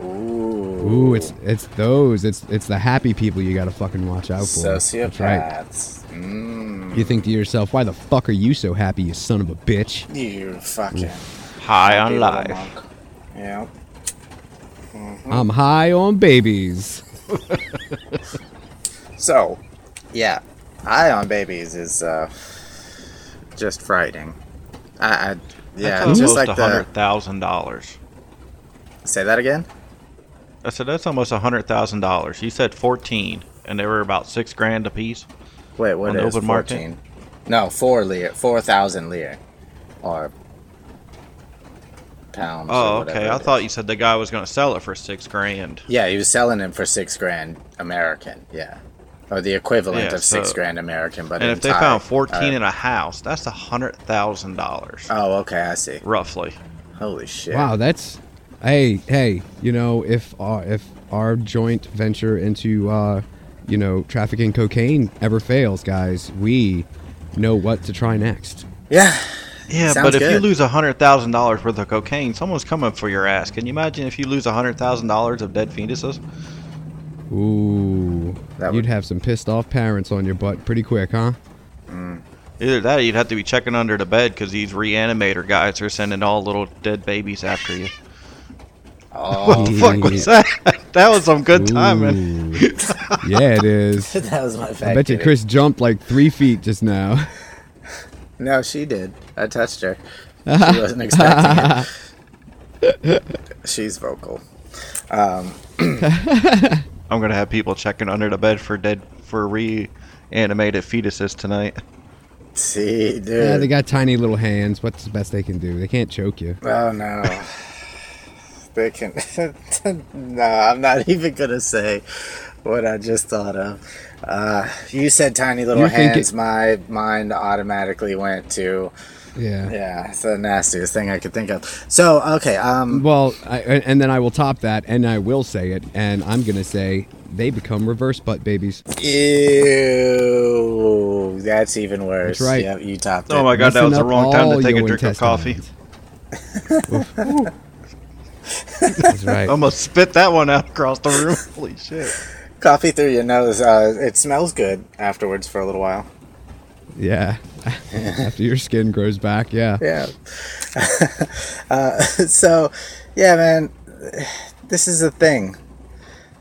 Ooh. Ooh, it's it's those. It's it's the happy people you gotta fucking watch out for. That's right. Sociopaths. Mm, You think to yourself, "Why the fuck are you so happy, you son of a bitch?" you fucking High on little life. monk. Yeah. I'm high on babies. So, yeah, eye on babies is uh, just frightening. I, I yeah, that's just almost like a the. hundred thousand dollars. Say that again. I said that's almost a hundred thousand dollars. You said fourteen, and they were about six grand a piece. Wait, what is market? fourteen? No, four lear, four thousand lear, or pounds. Oh, okay. I thought you said the guy was going to sell it for six grand. Yeah, he was selling it for six grand American. Yeah, or the equivalent Yeah, of six so- grand American. But And if they Thai. found fourteen Uh, in a house, that's a hundred thousand dollars, oh, okay, I see. roughly. Holy shit! Wow, that's hey hey. You know, if uh, if our joint venture into uh, you know trafficking cocaine ever fails, guys, we know what to try next. Yeah, Yeah, Sounds but if you lose a hundred thousand dollars worth of cocaine, someone's coming for your ass. Can you imagine if you lose a hundred thousand dollars of dead fetuses? Ooh, That you'd would- have some pissed off parents on your butt pretty quick, huh? Either that, or you'd have to be checking under the bed because these reanimator guys are sending all little dead babies after you. Oh, What the fuck was that? That was some good timing. Yeah, it is. that was my fact. I bet you. Chris jumped like three feet just now. No, she did. I touched her. She wasn't expecting it. She's vocal. Um, I'm gonna have people checking under the bed for dead for reanimated fetuses tonight. see, dude. Yeah, they got tiny little hands. What's the best they can do? They can't choke you. Oh no. They can. no, I'm not even gonna say what I just thought of. Uh, you said tiny little You're thinking- hands. My mind automatically went to Yeah. yeah, it's the nastiest thing I could think of. So okay, um, Well, I, and then I will top that, and I will say it, and I'm gonna say they become reverse butt babies. ew, that's even worse. That's right. Yep, you topped it. Oh my god, that was the wrong time to take a your drink of coffee. intestines. That's right. Almost spit that one out across the room. Holy shit. Coffee through your nose. Uh, it smells good afterwards for a little while. Yeah. After your skin grows back, yeah. Yeah. uh, so, yeah, man, this is a thing.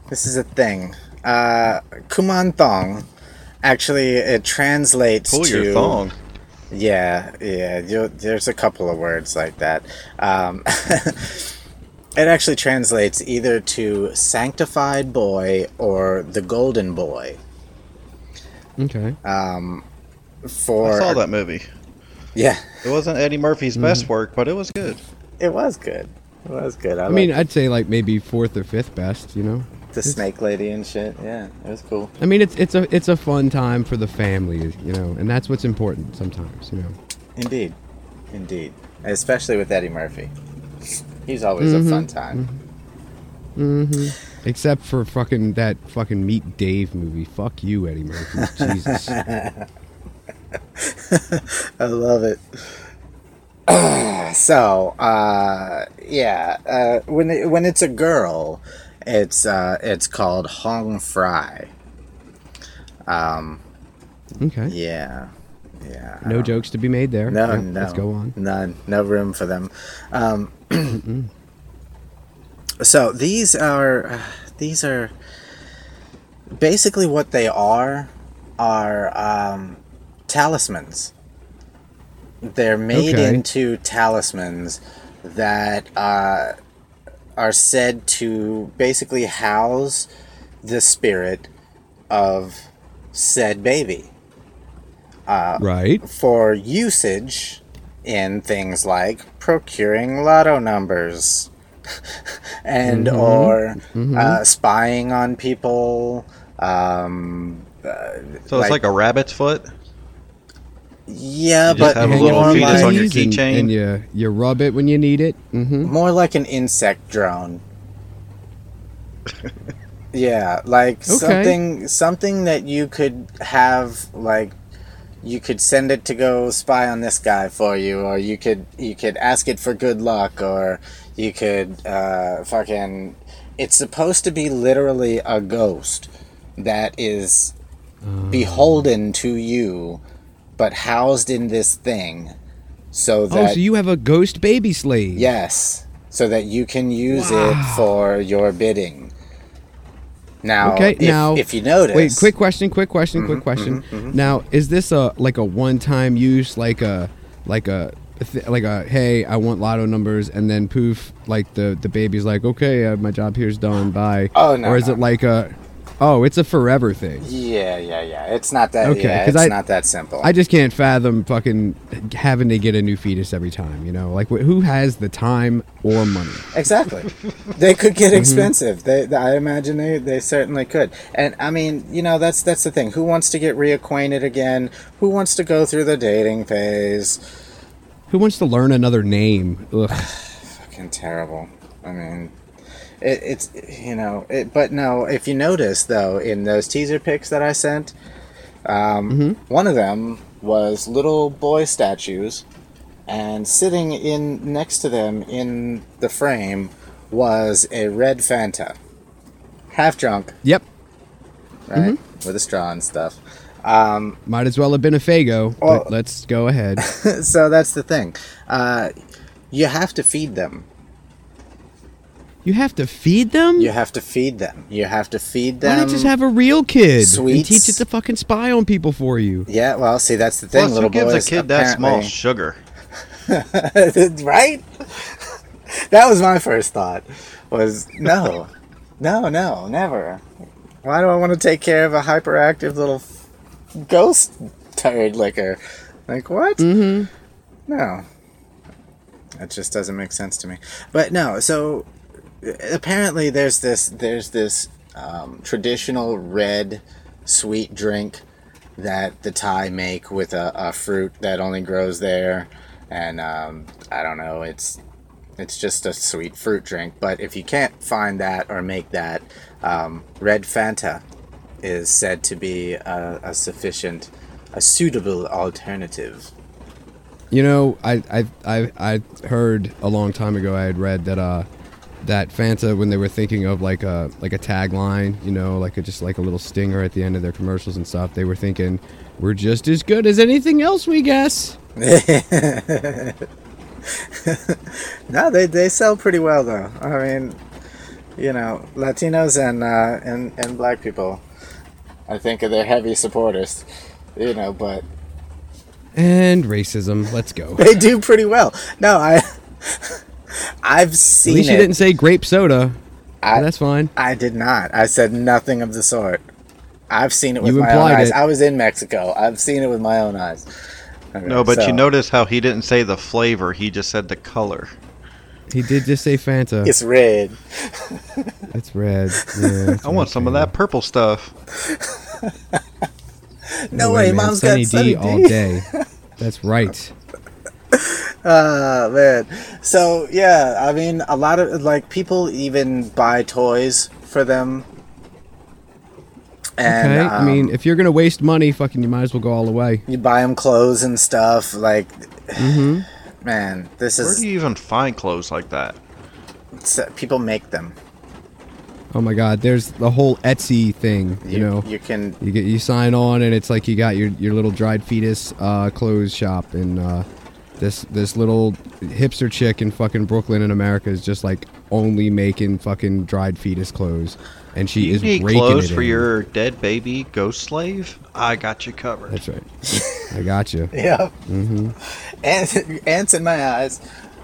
This is a thing. Uh, Kumantong, actually, it translates Pull to. your thong. Yeah, yeah. You, there's a couple of words like that. Um, it actually translates either to sanctified boy or the golden boy. Okay. For I saw that movie. Yeah, It wasn't Eddie Murphy's mm-hmm. best work, but it was good. it was good. It was good. I, I mean, I'd say like maybe fourth or fifth best. You know. the snake lady and shit. Yeah, it was cool. I mean, it's it's a it's a fun time for the family, you know, and that's what's important sometimes, you know. Indeed, indeed. Especially with Eddie Murphy. He's always a mm-hmm. fun time. Mm-hmm. mm-hmm. Except for fucking that fucking Meet Dave movie. Fuck you, Eddie Murphy. Jesus. I love it. so, uh, yeah, uh, when it, when it's a girl, it's uh, it's called Hong Phrai. Um, Okay. yeah, yeah. No jokes to be made there. No, Yeah, no. Let's go on. None. No room for them. Um, so these are these are basically what they are are um, talismans. They're made Okay. into talismans that uh, are said to basically house the spirit of said baby Right. for usage in things like procuring lotto numbers and or Uh, spying on people um, So it's like a rabbit's foot. Yeah You just but have a little more fetus like, on your keys and- keychain. And you you rub it when you need it. hmm more like an insect drone. Yeah like something something that you could have like you could send it to go spy on this guy for you or you could you could ask it for good luck or you could uh fucking it's supposed to be literally a ghost that is beholden to you but housed in this thing so that. Oh, so you have a ghost baby slave? Yes, so that you can use it for your bidding. Now, Okay, if, now- if you notice, Wait, quick question, quick question, Mm-hmm, quick question. Now, is this a like a one-time use, like a like a like a hey, I want lotto numbers, and then poof, like the the baby's like, okay, uh, my job here's done, bye. Oh, no, Or is no. it like a, oh, it's a forever thing. Yeah, yeah, yeah. It's not that. Okay, yeah, it's I- not that simple. I just can't fathom fucking having to get a new fetus every time. You know, like who has the time or money? Exactly. they could Mm-hmm. get expensive. They, I imagine they, they certainly could. And I mean, you know, that's that's the thing. Who wants to get reacquainted again? Who wants to go through the dating phase? Who wants to learn another name? Ugh. Fucking terrible. I mean, it, it's you know, it, but no. If you notice though, in those teaser pics that I sent, um, Mm-hmm. one of them was little boy statues, and sitting in next to them in the frame was a red Fanta, half drunk, Yep, right, Mm-hmm. with a straw and stuff. Um, might as well have been a Faygo. Well- but let's go ahead. so that's the thing. Uh, you have to feed them. You have to feed them. You have to feed them. You have to feed them. Why them. not just have a real kid and teach it to fucking spy on people for you? Yeah, well, see, that's the thing. Plus, who gives boys a kid that small sugar? right? that was my first thought. Was no, no, no, never. Why do I want to take care of a hyperactive little ghost turd liquor? Like what? Mm-hmm. No, that just doesn't make sense to me. But no, so apparently there's this there's this um, traditional red sweet drink that the Thai make with a, a fruit that only grows there, and um, I don't know. It's it's just a sweet fruit drink. But if you can't find that or make that, um, red Fanta is said to be a, a sufficient, a suitable alternative. You know, I I I I heard a long time ago. I had read that uh that Fanta when they were thinking of like a like a tagline, you know, like a, just like a little stinger at the end of their commercials and stuff. They were thinking we're just as good as anything else, we guess. No, they, they sell pretty well though. I mean, you know, Latinos and uh, and and black people, I think are their heavy supporters. You know, but And racism. Let's go. they do pretty well. No, I I've seen. At least it. you didn't say grape soda. I- that's fine. I did not. I said nothing of the sort. I've seen it with You my own eyes. it. I was in Mexico. I've seen it with my own eyes. Okay, No, but so- you notice how he didn't say the flavor; he just said the color. He did just say Fanta. it's red. it's red. Yeah, I want some of that purple stuff. No way, man. mom's Sunny got Sunny D all day. That's right. Oh man. So yeah, I mean, a lot of like people even buy toys for them. And Okay. I mean, um, if you're gonna waste money, fucking, you might as well go all the way. you buy them clothes and stuff. Like, Mhm. man, this Where is Where do you even find clothes like that? s- people make them. Oh my God, there's the whole Etsy thing. You, know, you can. you get you sign on, and it's like you got your your little dried fetus uh, clothes shop, and uh, this this little hipster chick in fucking Brooklyn in America is just like only making fucking dried fetus clothes, and she you is need raking clothes it for in. your dead baby ghost slave? I got you covered. That's right. I got you. Yeah. Mm-hmm. Ants, ants in my eyes.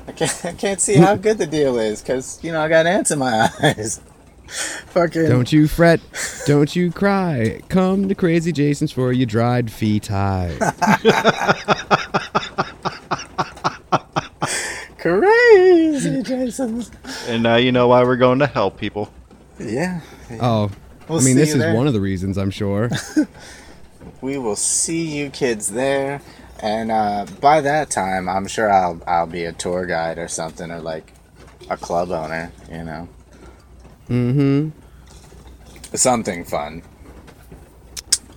I can't, I can't see how good the deal is because you know I got ants in my eyes. Fucking. Don't you fret, don't you cry. Come to Crazy Jason's for your dried feet high. Crazy, Jason. And now you know why we're going to help people. Yeah. Oh, We'll I mean, this is there. one of the reasons, I'm sure. We will see you kids there, and uh, by that time, I'm sure I'll I'll be a tour guide or something, or like a club owner. You know. mm-hmm. Something fun.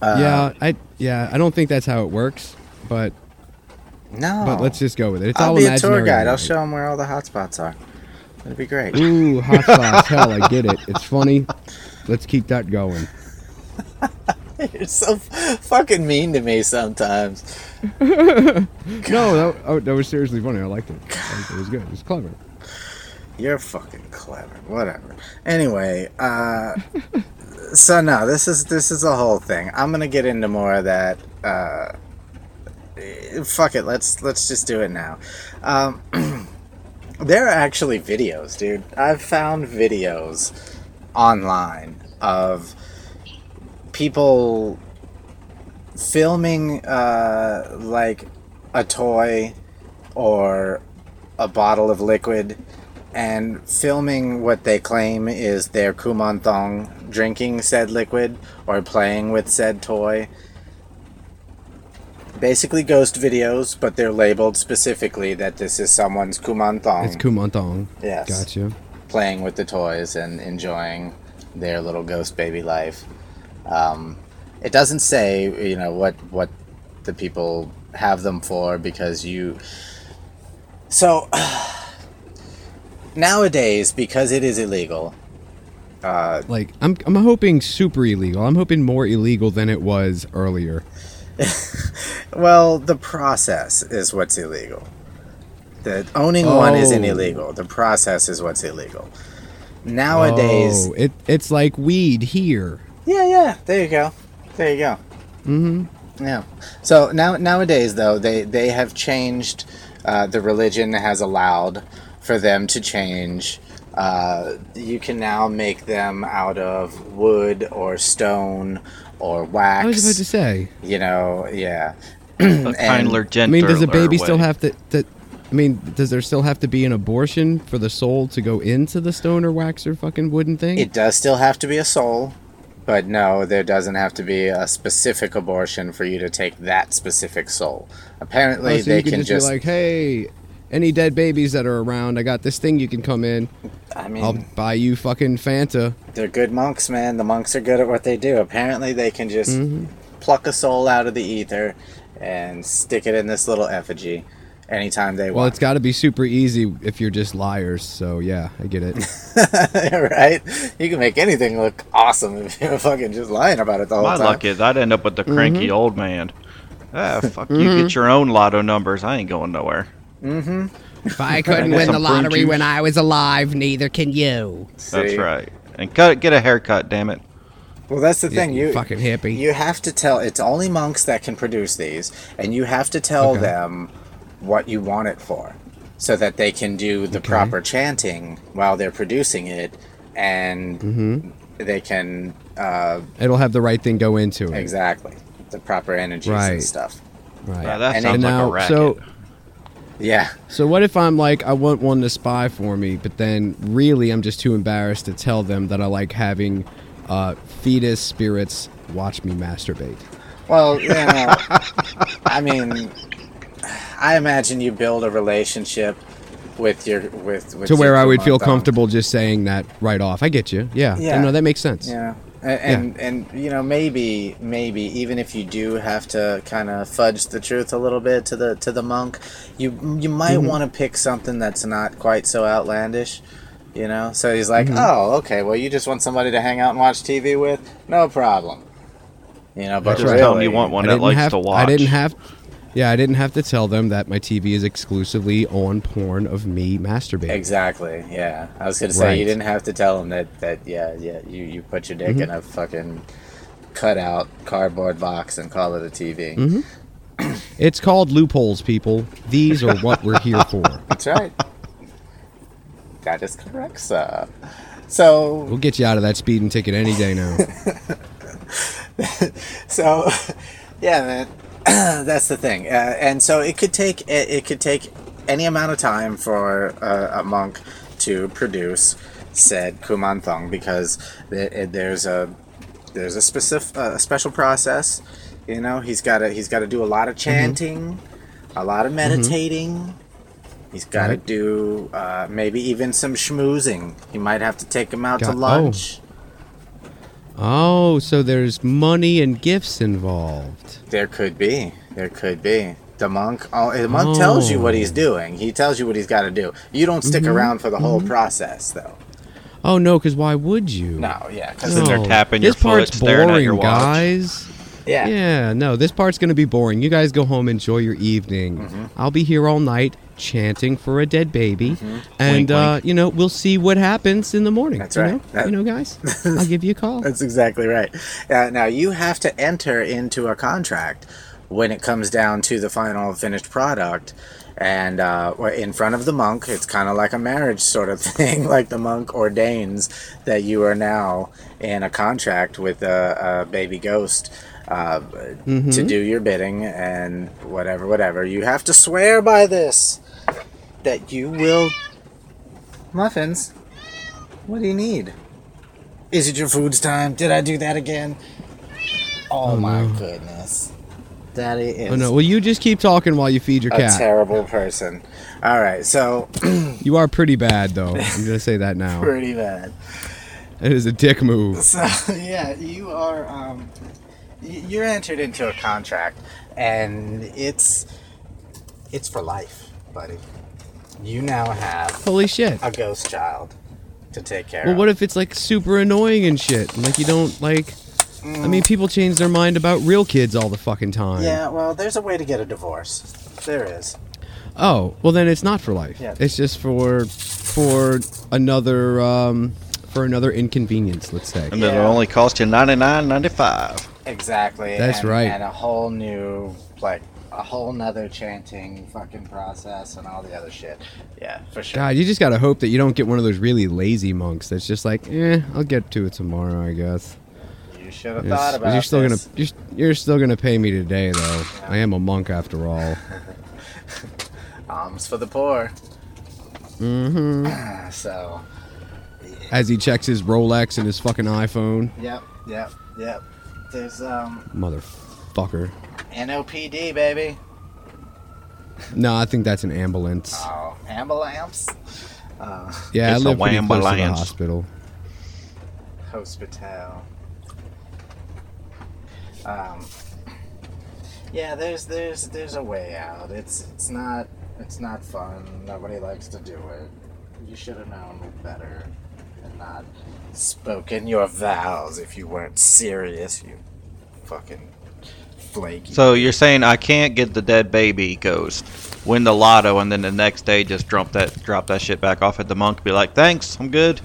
Uh, yeah, I yeah, I don't think that's how it works, but No. but let's just go with it. It's I'll all be a tour guide. I'll show them where all the hot spots are. That'd be great. Ooh, hot sauce. Hell, I get it. It's funny. Let's keep that going. You're so f- fucking mean to me sometimes. No, that, oh, that was seriously funny. I liked it. I liked it. It was good. It was clever. You're fucking clever. Whatever. Anyway, uh so no, this is this is the whole thing. I'm gonna get into more of that uh fuck it. Let's let's just do it now. Um, there are actually videos, dude. I've found videos online of people filming uh, like a toy or a bottle of liquid and filming what they claim is their kuman thong drinking said liquid or playing with said toy basically ghost videos but they're labeled specifically that this is someone's kumantong It's Kumantong. Yes. Gotcha. playing with the toys and enjoying their little ghost baby life. Um, it doesn't say, you know, what what the people have them for because you. So nowadays, because it is illegal, uh, Like I'm I'm hoping super illegal. I'm hoping more illegal than it was earlier. well, the process is what's illegal. The owning one isn't Oh. illegal. The process is what's illegal. Nowadays, oh, it it's like weed here. Yeah, yeah. There you go. There you go. Mm-hmm. Yeah. So now nowadays, though, they they have changed. Uh, the religion has allowed for them to change. Uh, you can now make them out of wood or stone or wax. I was about to say. You know, yeah. A And- kinder, I mean, does a baby way. still have to, to? I mean, does there still have to be an abortion for the soul to go into the stone or wax or fucking wooden thing? It does still have to be a soul, but no, there doesn't have to be a specific abortion for you to take that specific soul. Apparently, Oh, so they you can, can just, just. be like, hey, any dead babies that are around, I got this thing. You can come in. I mean, I'll buy you fucking Fanta. They're good monks, man. The monks are good at what they do. Apparently, they can just Mm-hmm. pluck a soul out of the ether and stick it in this little effigy anytime they Well, want. Well, it's got to be super easy if you're just liars. So yeah, I get it. right? You can make anything look awesome if you're fucking just lying about it the whole My time. luck is I'd end up with the cranky Mm-hmm. old man. Ah, fuck you. Get your own lotto numbers. I ain't going nowhere. If I couldn't win the lottery when I was alive, neither can you. That's right. And cut, get a haircut, damn it. Well, that's the thing. you You fucking hippie. You have to tell. It's only monks that can produce these, and you have to tell Okay. them what you want it for, so that they can do the Okay. proper chanting while they're producing it, and Mm-hmm. they can uh, It'll have the right thing go into it. exactly the proper energies Right. and stuff. Right. Yeah, that And sounds like now, a racket. so Yeah, So what if I'm like I want one to spy for me, but then really I'm just too embarrassed to tell them that I like having uh, fetus spirits watch me masturbate. Well, you know, I mean, I imagine you build a relationship with your with, with To where I would feel comfortable just saying that right off. I get you. Yeah. Yeah. No, that makes sense. Yeah. And, and and you know maybe maybe even if you do have to kind of fudge the truth a little bit to the to the monk, you you might Mm-hmm. want to pick something that's not quite so outlandish, you know. So he's Mm-hmm. like, oh, okay, well you just want somebody to hang out and watch TV with, no problem, you know. But That's Just right. tell 'em really, you want one that likes have, to watch. I didn't have. Yeah, I didn't have to tell them that my TV is exclusively on porn of me masturbating. Exactly. Yeah, I was gonna say Right. you didn't have to tell them that that yeah yeah you you put your dick Mm-hmm. in a fucking cutout cardboard box and call it a TV. Mm-hmm. It's called loopholes, people. These are what we're here for. That's right. that is correct, sir. So We'll get you out of that speeding ticket any day now. so yeah, man. That's the thing, uh, and so it could take it, it could take any amount of time for uh, a monk to produce said kumanthong because th- it- there's a there's a specific uh, a special process. You know, he's got to he's got to do a lot of chanting, a lot of meditating. He's got to Right. do uh, maybe even some schmoozing. He might have to take him out Got- to oh. lunch. Oh, so there's money and gifts involved. There could be. There could be. The monk. Oh, the monk tells you what he's Oh. doing. He tells you what he's got to do. You don't stick Mm-hmm. around for the whole process, though. Oh no, because why would you? No, yeah, because Sit there No. tapping your this part's foot, staring at boring, your watch. guys. Yeah, Yeah, no, this part's gonna be boring. You guys go home, enjoy your evening. Mm-hmm. I'll be here all night chanting for a dead baby, Mm-hmm. and Wink, uh, wink. you know we'll see what happens in the morning. That's you right. Know? That- you know, guys, I'll give you a call. That's exactly right. Uh, now you have to enter into a contract when it comes down to the final finished product, and uh, in front of the monk, it's kind of like a marriage sort of thing. like the monk ordains that you are now in a contract with a, a baby ghost. Uh, To do your bidding and whatever, whatever. You have to swear by this that you will. Muffins, what do you need? Is it your food's time? Did I do that again? Oh, my goodness. Daddy is Oh no! Well, you just keep talking while you feed your a cat. terrible person. All right, so you are pretty bad, though. I'm gonna say that now. pretty bad. It is a dick move. So yeah, you are. Um, you're entered into a contract, and it's it's for life, buddy. You now have Holy shit! a ghost child to take care of. Well, of. what if it's like super annoying and shit? and, Like you don't like. I mean, people change their mind about real kids all the fucking time. Yeah, well, there's a way to get a divorce. There is. Oh, well then it's not for life. Yeah. It's just for for another um for another inconvenience, let's say. And Yeah. it'll only cost you ninety nine ninety five. Exactly. That's and, right. And a whole new, like, a whole nother chanting fucking process and all the other shit. Yeah, for sure. God, you just gotta hope that you don't get one of those really lazy monks that's just like, eh, I'll get to it tomorrow, I guess. You should have thought about you're still this. gonna you're, you're still gonna pay me today, though. I am a monk after all. Alms for the poor. Mm-hmm. So, As he checks his Rolex and his fucking iPhone, yep, yep, yep. There's, um, motherfucker. NOPD, baby. No, I think that's an ambulance. Oh, ambulance. Uh, Yeah, It's I a live pretty close to the hospital. hospital. Um, yeah, there's there's there's a way out. It's it's not it's not fun. Nobody likes to do it. You should have known better and not spoken your vows if you weren't serious. You fucking flaky. So you're saying I can't get the dead baby ghost, win the lotto, and then the next day just drop that drop that shit back off at the monk, be like, thanks, I'm good.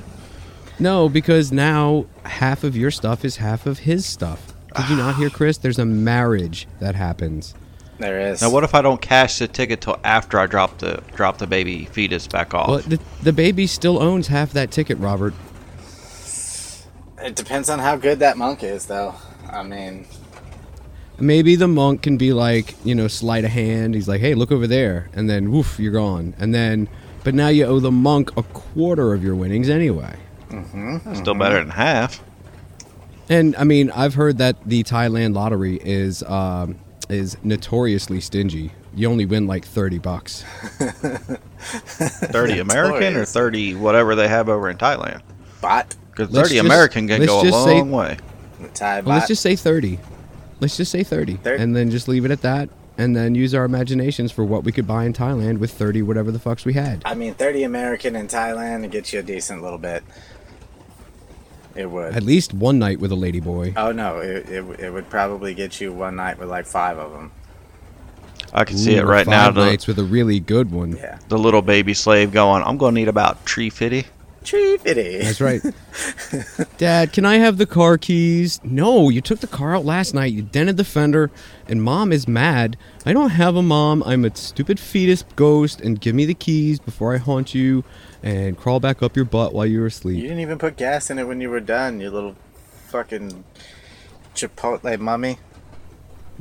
No, because now half of your stuff is half of his stuff. Did you not hear, Chris? There's a marriage that happens. There is. Now what if I don't cash the ticket till after I drop the drop the baby fetus back off? Well, the, the baby still owns half that ticket, Robert. It depends on how good that monk is, though. I mean, Maybe the monk can be like, you know, sleight of hand. He's like, hey, look over there. And then, woof, you're gone. And then, but now you owe the monk a quarter of your winnings anyway. Still better than half. And I mean, I've heard that the Thailand lottery is um, is notoriously stingy. You only win like thirty bucks. Thirty American or thirty whatever they have over in Thailand. baht, Because thirty just- American can go a just say- long way. the Thai Well, let's just say thirty. Let's just say thirty, Thir- and then just leave it at that, and then use our imaginations for what we could buy in Thailand with thirty whatever the fucks we had. I mean, 30 American in Thailand to get you a decent little bit. It would. At least one night with a lady boy. Oh no, it, it, it would probably get you one night with like five of them. I can see it Ooh, right now. five The, nights with a really good one. Yeah. the little baby slave going, I'm going to need about tree fifty. Tree fitty. That's right. Dad, can I have the car keys? No, you took the car out last night. You dented the fender, and mom is mad. I don't have a mom. I'm a stupid fetus ghost, and give me the keys before I haunt you and crawl back up your butt while you were asleep. You didn't even put gas in it when you were done, you little fucking chipotle mummy.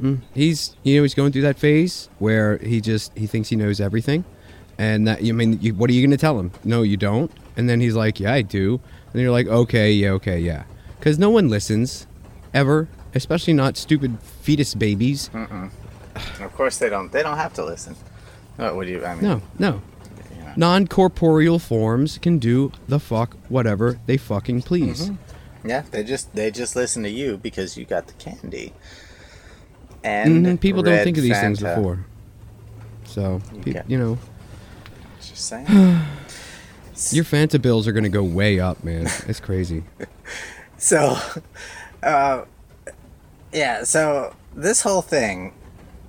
Mm. He's, you know, he's going through that phase where he just he thinks he knows everything, and that you mean, you, what are you going to tell him? No, you don't. And then he's like, Yeah, I do. And you're like, Okay, yeah, okay, yeah, because no one listens, ever, especially not stupid fetus babies. Of course they don't. They don't have to listen. Oh, what would you? I mean, No, no. You. Non corporeal forms can do the fuck whatever they fucking please. Yeah, they just they just listen to you because you got the candy. And Mhm, People don't think of these things before. So, pe- Okay. you know, Just saying. your Fanta bills are going to go way up, man. It's crazy. So, uh, yeah, so this whole thing,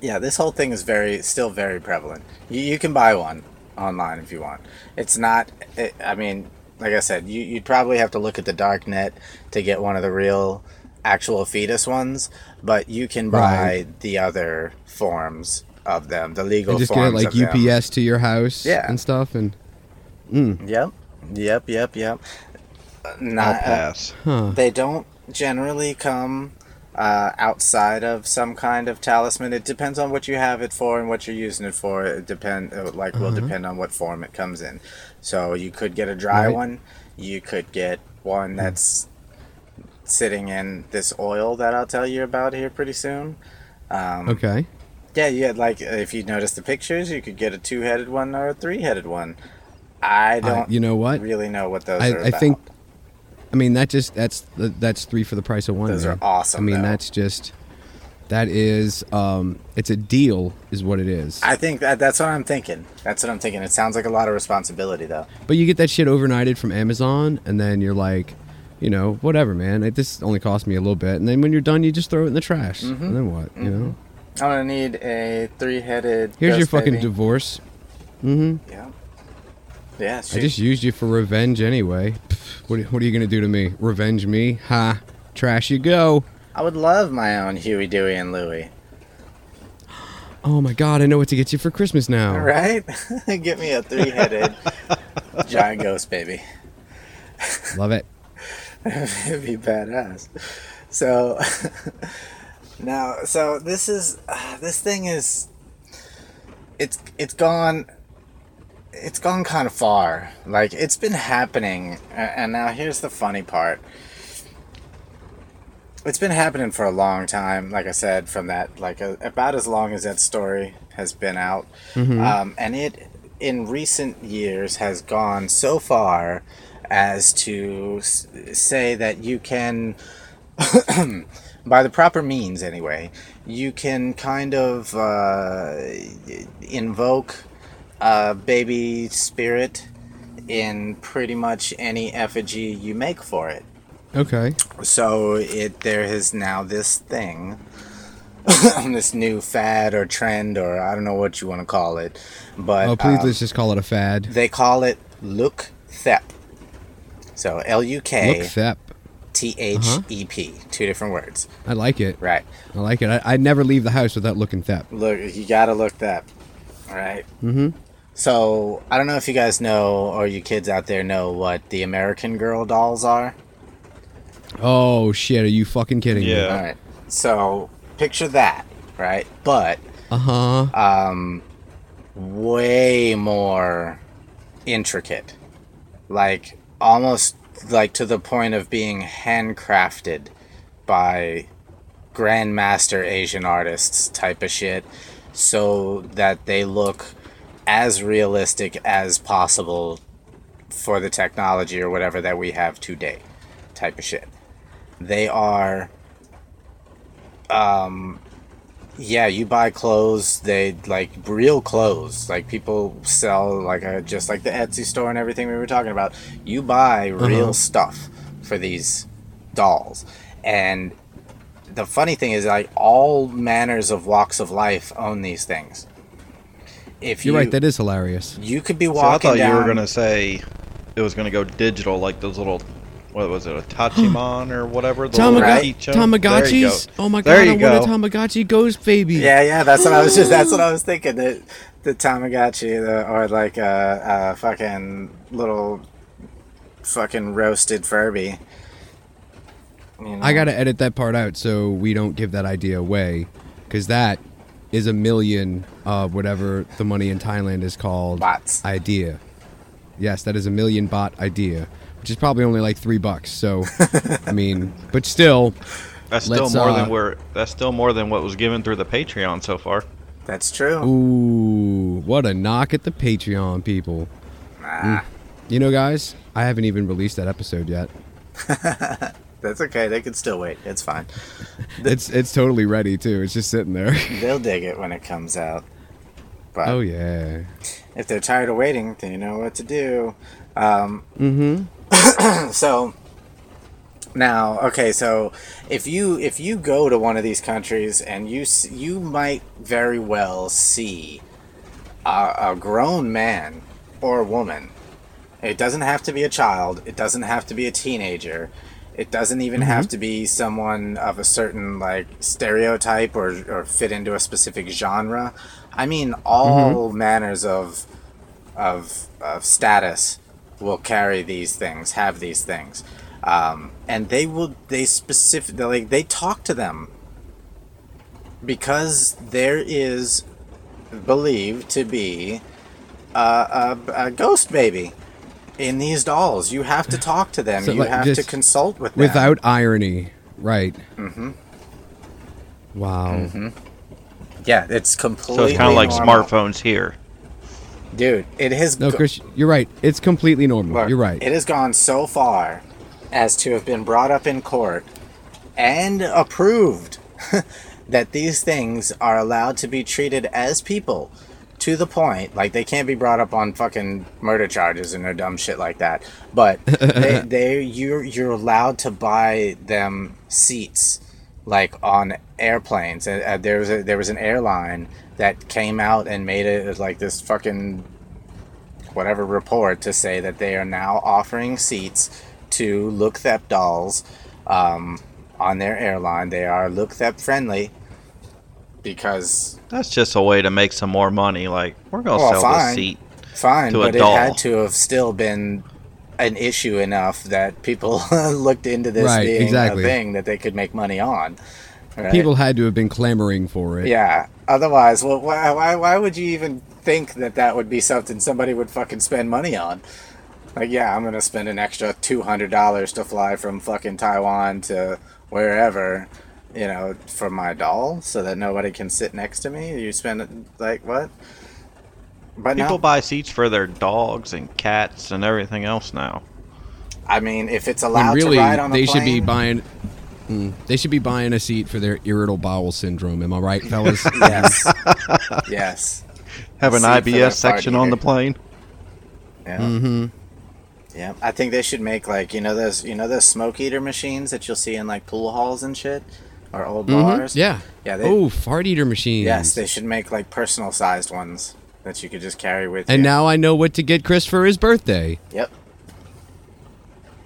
yeah, this whole thing is very, still very prevalent. You, you can buy one online if you want. It's not, it, I mean, like I said, you, you'd probably have to look at the dark net to get one of the real actual fetus ones, but you can buy Right. the other forms of them, the legal And just get forms like of them. UPS to your house Yeah. and stuff. And Yep, yep, yep, yep. I'll Not, uh, pass. huh. they don't generally come uh, outside of some kind of talisman. It depends on what you have it for and what you're using it for. It depend uh, like will depend on what form it comes in. So you could get a dry Right. one. You could get one that's sitting in this oil that I'll tell you about here pretty soon. Um, Okay. Yeah, yeah. Like if you notice the pictures, you could get a two-headed one or a three-headed one. I I, don't you know what? really know what those I, are I about. think. I mean, that just that's that's three for the price of one. Those are awesome, I mean, though. that's just that is um, it's a deal, is what it is. I think that that's what I'm thinking. That's what I'm thinking. It sounds like a lot of responsibility, though. But you get that shit overnighted from Amazon, and then you're like, you know, whatever, man. It, this only cost me a little bit, and then when you're done, you just throw it in the trash, Mm-hmm. and then what? You know, I'm gonna need a three-headed. here's your fucking baby. divorce. Mm-hmm. Yeah. Yeah. I just used you for revenge anyway. What, what are you gonna do to me? Revenge me? Ha! Trash you go. I would love my own Huey, Dewey, and Louie. Oh my god, I know what to get you for Christmas now. Right? Get me a three-headed giant ghost baby. Love it. It'd be badass. So now, so this is uh, this thing is it's it's gone it's gone kind of far. Like it's been happening, and now here's the funny part. It's been happening for a long time. Like I said, from that like a, about as long as that story has been out, um, and it in recent years has gone so far as to s- say that you can by the proper means anyway you can kind of uh, invoke a baby spirit in pretty much any effigy you make for it Okay. so it there is now this thing this new fad or trend or i don't know what you want to call it but Oh, please um, let's just call it a fad. they call it look thep so Look l-u-k thep. T-H-E-P two different words I like it. right I like it. I, I'd never leave the house without looking thep. Look, you gotta look thep. All right. Mm-hmm. So I don't know if you guys know, or you kids out there know what the American Girl dolls are. Oh shit! Are you fucking kidding me? Yeah. All right. So picture that, right? But Uh huh. um, way more intricate, like almost like to the point of being handcrafted by grandmaster Asian artists type of shit, so that they look as realistic as possible for the technology or whatever that we have today, type of shit. They are um, yeah, you buy clothes. They like real clothes. Like people sell like a, just like the Etsy store and everything we were talking about. You buy real Uh-huh. stuff for these dolls, and the funny thing is like all manners of walks of life own these things. If You're you, right. That is hilarious. you could be walking. So I thought down. you were gonna say it was gonna go digital, like those little, what was it, a Tachimon or whatever? The little Right. keychain? There you Tamagotchis. go. Oh my There god! I you want a go. Tamagotchi ghost baby. Yeah, yeah, that's what I was just. That's what I was thinking. The the Tamagotchi, the, or like a, a fucking little fucking roasted Furby. You know? I gotta edit that part out so we don't give that idea away, because that is a million, uh, whatever the money in Thailand is called, Bahts. idea. Yes, that is a million baht idea, which is probably only like three bucks. So, I mean, but still, That's still Let's, more uh, than where. That's still more than what was given through the Patreon so far. That's true. ooh, what a knock at the Patreon people. Ah, You know, guys, I haven't even released that episode yet. that's okay. They can still wait. It's fine. It's it's totally ready too. It's just sitting there. They'll dig it when it comes out. But oh yeah. if they're tired of waiting, they know what to do. Um, Mm-hmm. so now okay so if you if you go to one of these countries and you you might very well see a, a grown man or woman it doesn't have to be a child it doesn't have to be a teenager It doesn't even Mm-hmm. have to be someone of a certain like stereotype or, or fit into a specific genre. I mean, all Mm-hmm. manners of, of of status will carry these things, have these things, um, and they will. They specific. Like they talk to them because there is believed to be a, a, a ghost baby in these dolls. You have to talk to them. So, you like, have to consult with them. Without irony, right? Mm-hmm. Wow. Mm-hmm. yeah, it's completely. So it's kind of like normal. smartphones here. dude. It has. No, go- Chris, you're right. It's completely normal. Look, you're right. It has gone so far as to have been brought up in court and approved that these things are allowed to be treated as people to the point like they can't be brought up on fucking murder charges and or dumb shit like that but they, they you're you're allowed to buy them seats like on airplanes and uh, there was a, there was an airline that came out and made it like this fucking whatever report to say that they are now offering seats to Luk Thep dolls um, on their airline. They are Luk Thep friendly because That's just a way to make some more money. Like we're gonna Well, sell fine. this seat. fine, To a but it had to have still been an issue enough that people looked into this Right, being exactly. a thing that they could make money on. right? People had to have been clamoring for it. Yeah. Otherwise, well, why, why, why would you even think that that would be something somebody would fucking spend money on? Like, yeah, I'm gonna spend an extra two hundred dollars to fly from fucking Taiwan to wherever, you know, for my doll, so that nobody can sit next to me. You spend like what? But People no, buy seats for their dogs and cats and everything else now. I mean, if it's When allowed really, to ride on a they should be buying. Mm, they should be buying a seat for their irritable bowel syndrome. Am I right, fellas? Yes. yes. Have an Seat for their IBS section on the plane. Yeah. mm-hmm. Yeah, I think they should make like you know those you know those smoke eater machines that you'll see in like pool halls and shit, or old bars. Mm-hmm. Yeah. Yeah, they- oh, fart eater machines. Yes, they should make like personal sized ones that you could just carry with and you. now I know what to get Chris for his birthday. Yep.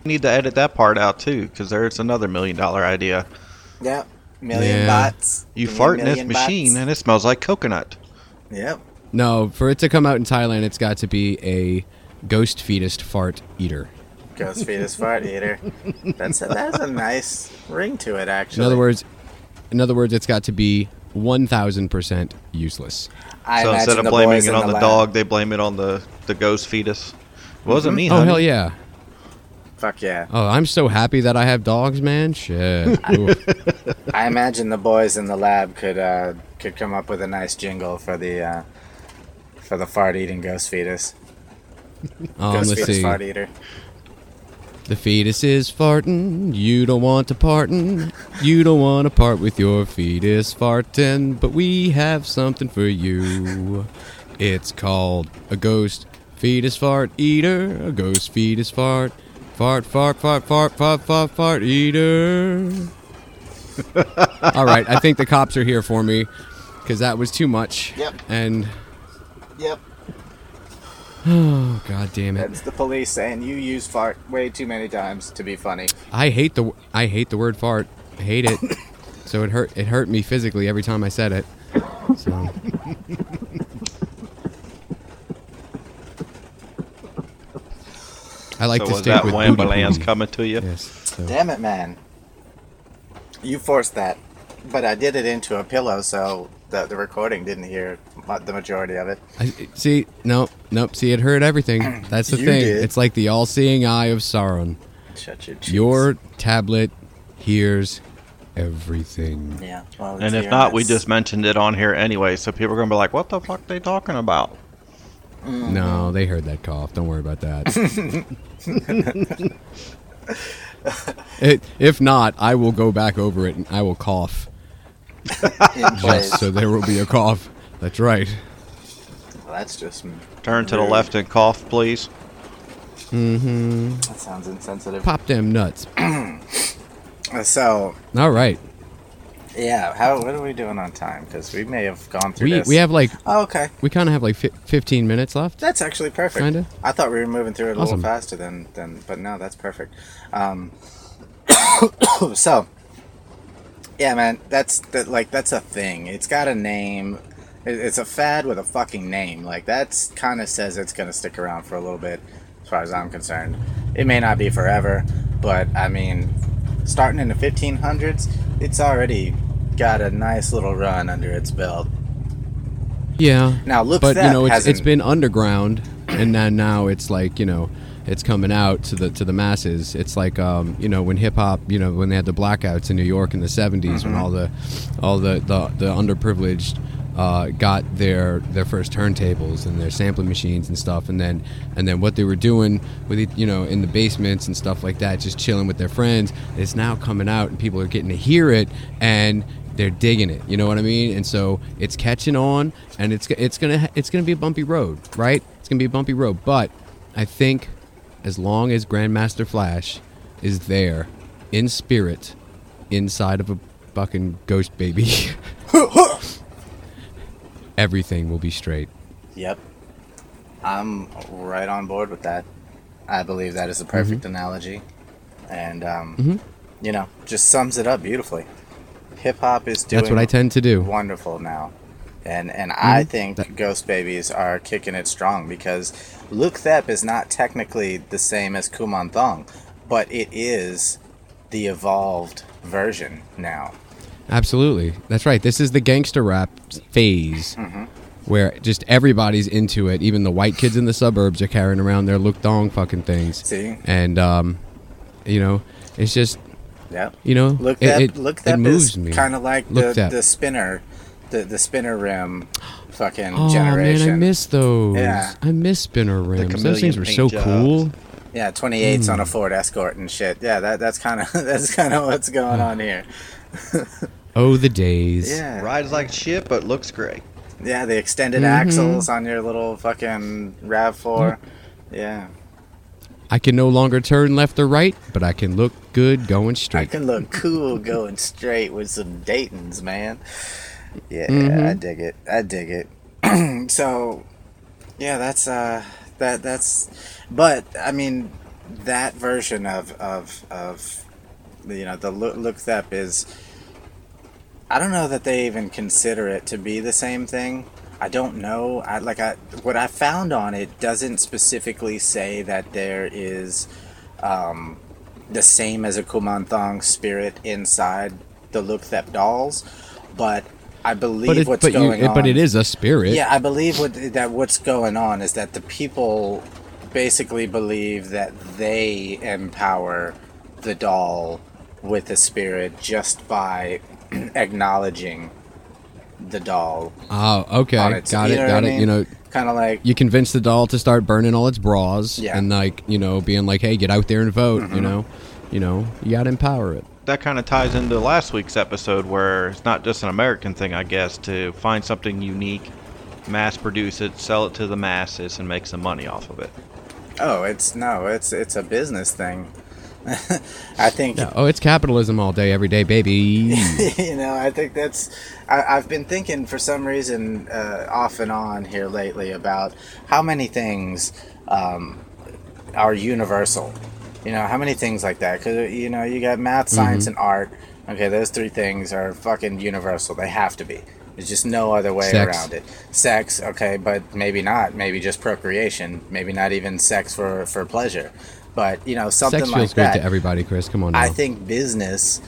Need to edit that part out too, because there's another million dollar idea. Yep. Million Yeah. bahts. You Give fart in this machine bahts. and it smells like coconut. Yep. No, for it to come out in Thailand, it's got to be a ghost fetus fart eater. Ghost fetus fart eater. That's a, that's a nice ring to it, actually. In other words, in other words, it's got to be one thousand percent useless. I so instead of blaming it on the, lab- dog, they blame it on the, the ghost fetus. Wasn't me, Oh honey. hell yeah! Fuck yeah. Oh, I'm so happy that I have dogs, man. Shit. Oof. I imagine the boys in the lab could uh, could come up with a nice jingle for the uh, for the fart eating ghost fetus. Um, ghost let's fetus see. fart eater. The fetus is farting. You don't want to partin'. You don't want to part with your fetus farting. But we have something for you. It's called a ghost fetus fart eater. A ghost fetus fart. Fart, fart, fart, fart, fart, fart, fart eater. All right, I think the cops are here for me because that was too much. Yep. And Yep. Oh god damn it. That's the police saying you use fart way too many times to be funny. I hate the I hate the word fart. I hate it. so it hurt it hurt me physically every time I said it. So I like so to was stick that with wham booty lands booty. coming to you? Yes. So. Damn it, man. You forced that. But I did it into a pillow, so the, the recording didn't hear mu- the majority of it. I, see, no, nope. See, it heard everything. That's the You thing. did. It's like the all-seeing eye of Sauron. Shut your cheeks. Your tablet hears everything. Yeah. Well, And if not, we just mentioned it on here anyway, so people are gonna be like, "What the fuck they talking about?" Mm. No, they heard that cough. Don't worry about that. it, if not, I will go back over it and I will cough. Just so there will be a cough. That's right. Well, that's just Turn to the rude. left and cough, please. Mm-hmm. That sounds insensitive. Pop them nuts. So All right. Yeah. How? What are we doing on time? Because we may have gone through We this. we have like Oh, okay. we kind of have like fi- 15 minutes left. That's actually perfect. Kinda. I thought we were moving through it a Awesome. little faster than, than but no, that's perfect. Um, so, yeah, man, that's that like that's a thing. It's got a name. It- It's a fad with a fucking name. Like that's kind of says it's gonna stick around for a little bit, as far as I'm concerned. It may not be forever, but I mean, starting in the 1500s, it's already got a nice little run under its belt. Yeah. Now, look, but you know it's, it's been underground and then now it's like you know it's coming out to the to the masses it's like um, you know when hip hop you know when they had the blackouts in New York in the 70s Mm-hmm. when all the all the the, the underprivileged uh, got their their first turntables and their sampling machines and stuff and then and then what they were doing with it, you know in the basements and stuff like that just chilling with their friends it's now coming out and people are getting to hear it and they're digging it. You know what I mean? And so it's catching on, and it's it's gonna it's gonna be a bumpy road, right? It's gonna be a bumpy road. But I think as long as Grandmaster Flash is there in spirit, inside of a fucking ghost baby, everything will be straight. Yep. I'm right on board with that. I believe that is a perfect Mm-hmm. analogy. And, um, you know, just sums it up beautifully. Hip hop is doing That's what I tend to do. wonderful now. And and I Mhm. think That- Ghost Babies are kicking it strong because Luk Thep is not technically the same as Kuman Thong, but it is the evolved version now. Absolutely, that's right. This is the gangster rap phase. Mm-hmm. Where just everybody's into it. Even the white kids in the suburbs are carrying around their look dong fucking things. See? And um, you know, it's just yeah. you know, Look it, that it, look it moves me. kind of like Look the, that. the spinner, the the spinner rim, fucking Oh generation. man, I miss those. Yeah. I miss spinner rims. Those things were so jobs. cool. Yeah, 28s Hmm. on a Ford Escort and shit. Yeah, that that's kind of that's kind of what's going on here. Oh, the days. Yeah, Rides like shit, but looks great. yeah, the extended Mhm. axles on your little fucking Rav Four. Yeah, I can no longer turn left or right, but I can look good going straight. I can look cool going straight with some Dayton's, man. Yeah, Mhm. I dig it. I dig it. so, yeah, that's uh, that that's, but I mean, that version of of of, you know, the look look thep is. I don't know that they even consider it to be the same thing. I don't know. I like I what I found on it doesn't specifically say that there is um, the same as a Kumanthong spirit inside the Luk Thep dolls, but I believe But it, what's but, you, going it- on. but it is a spirit. Yeah, I believe what that what's going on is that the people basically believe that they empower the doll with the spirit just by acknowledging the doll Oh, okay. on its got you it. know what Got I it. mean? You know, kind of like you convince the doll to start burning all its bras, Yeah. and like you know, being like, "Hey, get out there and vote." Mm-hmm. You know, you know, you got to empower it. That kind of ties into last week's episode where it's not just an American thing, I guess, to find something unique, mass produce it, sell it to the masses, and make some money off of it. oh, it's no, it's it's a business thing. I think Yeah. Oh, it's capitalism all day, every day, baby. you know, I think that's. I, I've been thinking for some reason, uh, off and on here lately, about how many things um, are universal. You know, how many things like that? Because you know, you got math, science, and art. Okay, those three things are fucking universal. They have to be. There's just no other way Sex. around it. Sex, okay, but maybe not. Maybe just procreation. Maybe not even sex for for pleasure. But you know, something Sex like feels great that. to everybody, Chris. Come on now. I think business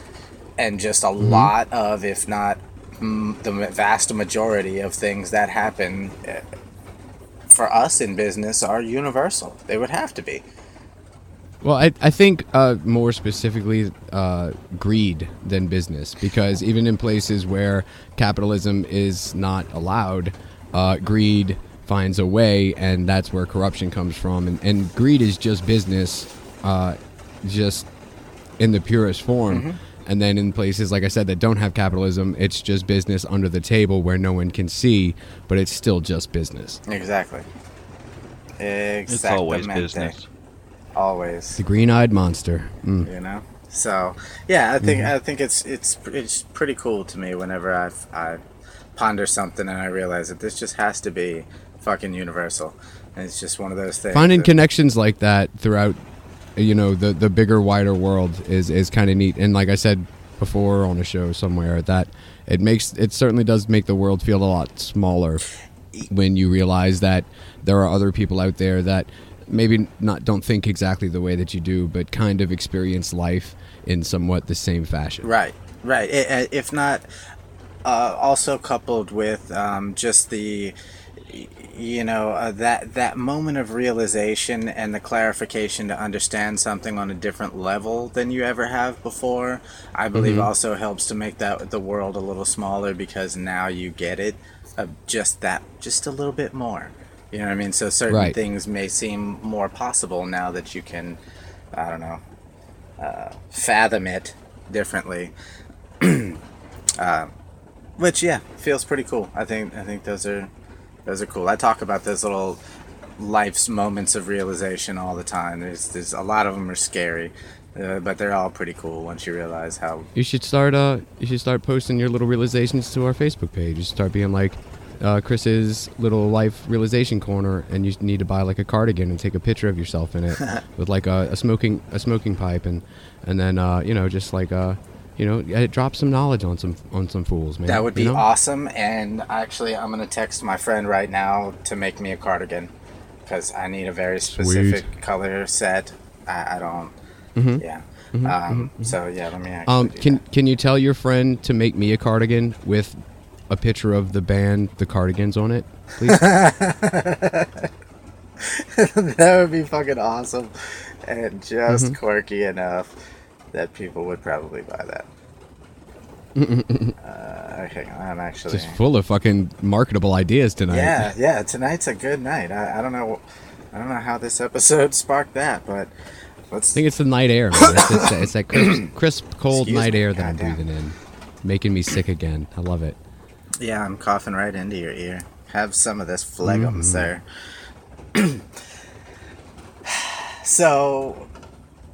and just a Mm-hmm. lot of, if not mm, the vast majority of things that happen uh, for us in business are universal. They would have to be. Well, I, I think uh, more specifically uh, greed than business, because even in places where capitalism is not allowed, uh, greed finds a way, and that's where corruption comes from. And, and greed is just business, uh, just in the purest form. And then in places, like I said, that don't have capitalism, it's just business under the table where no one can see, but it's still just business. Exactly. Exactly. It's always business. Always. The green eyed monster. Mm. You know? So yeah, I think I think it's it's it's pretty cool to me whenever I I ponder something and I realize that this just has to be fucking universal. And it's just one of those things. Finding that- connections like that throughout, you know, the the bigger, wider world is is kind of neat. And like I said before on a show somewhere, that it makes it certainly does make the world feel a lot smaller when you realize that there are other people out there that maybe not don't think exactly the way that you do, but kind of experience life in somewhat the same fashion. Right, right. If not, uh, also coupled with um, just the, you know, uh, that that moment of realization and the clarification to understand something on a different level than you ever have before, I believe also helps to make that the world a little smaller because now you get it, uh, just that, just a little bit more. You know what I mean? So certain Right. things may seem more possible now that you can, I don't know, uh, fathom it differently. uh, which yeah, feels pretty cool. I think I think those are those are cool. I talk about those little life's moments of realization all the time. There's there's a lot of them are scary, uh, but they're all pretty cool once you realize how. You should start. Uh, you should start posting your little realizations to our Facebook page. You should start being like uh, Chris's little life realization corner, and you need to buy like a cardigan and take a picture of yourself in it with like a, a smoking a smoking pipe, and and then uh, you know just like uh, you know uh, drop some knowledge on some on some fools, man. That would be you know? awesome. And actually, I'm gonna text my friend right now to make me a cardigan because I need a very specific color set. I, I don't. Yeah. um, So yeah, let me. Um, can can you tell your friend to make me a cardigan with a picture of the band The Cardigans on it, please? that. that would be fucking awesome, and just Mm-hmm. quirky enough that people would probably buy that. uh, okay, I'm actually. Just full of fucking marketable ideas tonight. Yeah, yeah. Tonight's a good night. I, I don't know. I don't know how this episode sparked that, but let's. I think it's the night air, man. It's, it's, it's that crisp, crisp cold Excuse night me, air that I'm breathing in, making me sick again. I love it. Yeah, I'm coughing right into your ear. Have some of this phlegm, Mm-hmm. sir. so,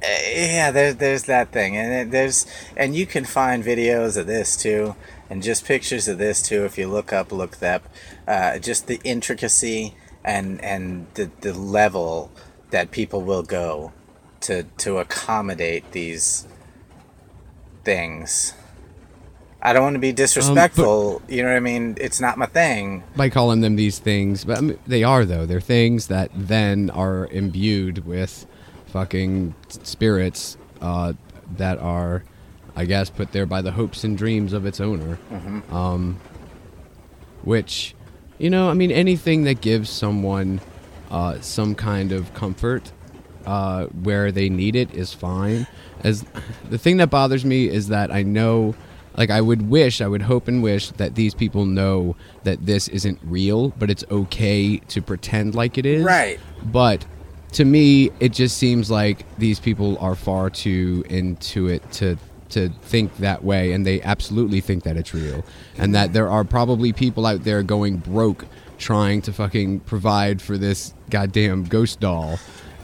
yeah, there's there's that thing, and there's and you can find videos of this too, and just pictures of this too if you look up look up, uh, just the intricacy and and the the level that people will go to to accommodate these things. I don't want to be disrespectful. you know what I mean? It's not my thing. By calling them these things, but I mean, they are though. They're things that then are imbued with fucking spirits uh, that are, I guess, put there by the hopes and dreams of its owner. Um, which, you know, I mean, anything that gives someone uh, some kind of comfort uh, where they need it is fine. As the thing that bothers me is that I know, like, I would wish, I would hope and wish that these people know that this isn't real, but it's okay to pretend like it is. Right. But to me, it just seems like these people are far too into it to to think that way, and they absolutely think that it's real, and that there are probably people out there going broke trying to fucking provide for this goddamn ghost doll,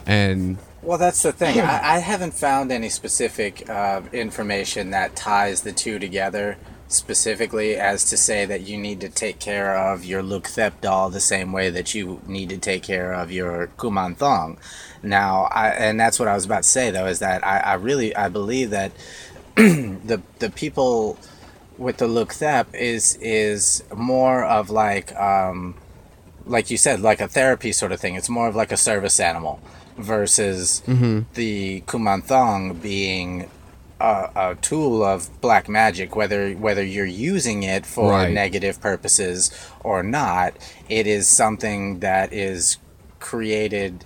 and Well, that's the thing. I, I haven't found any specific uh, information that ties the two together specifically as to say that you need to take care of your Lukthep doll the same way that you need to take care of your Kumanthong. Now, I, and that's what I was about to say though, is that I, I really I believe that the the people with the Lukthep is is more of like um, like you said, like a therapy sort of thing. It's more of like a service animal versus the Kumanthong being a, a tool of black magic. Whether whether you're using it for Right. negative purposes or not, it is something that is created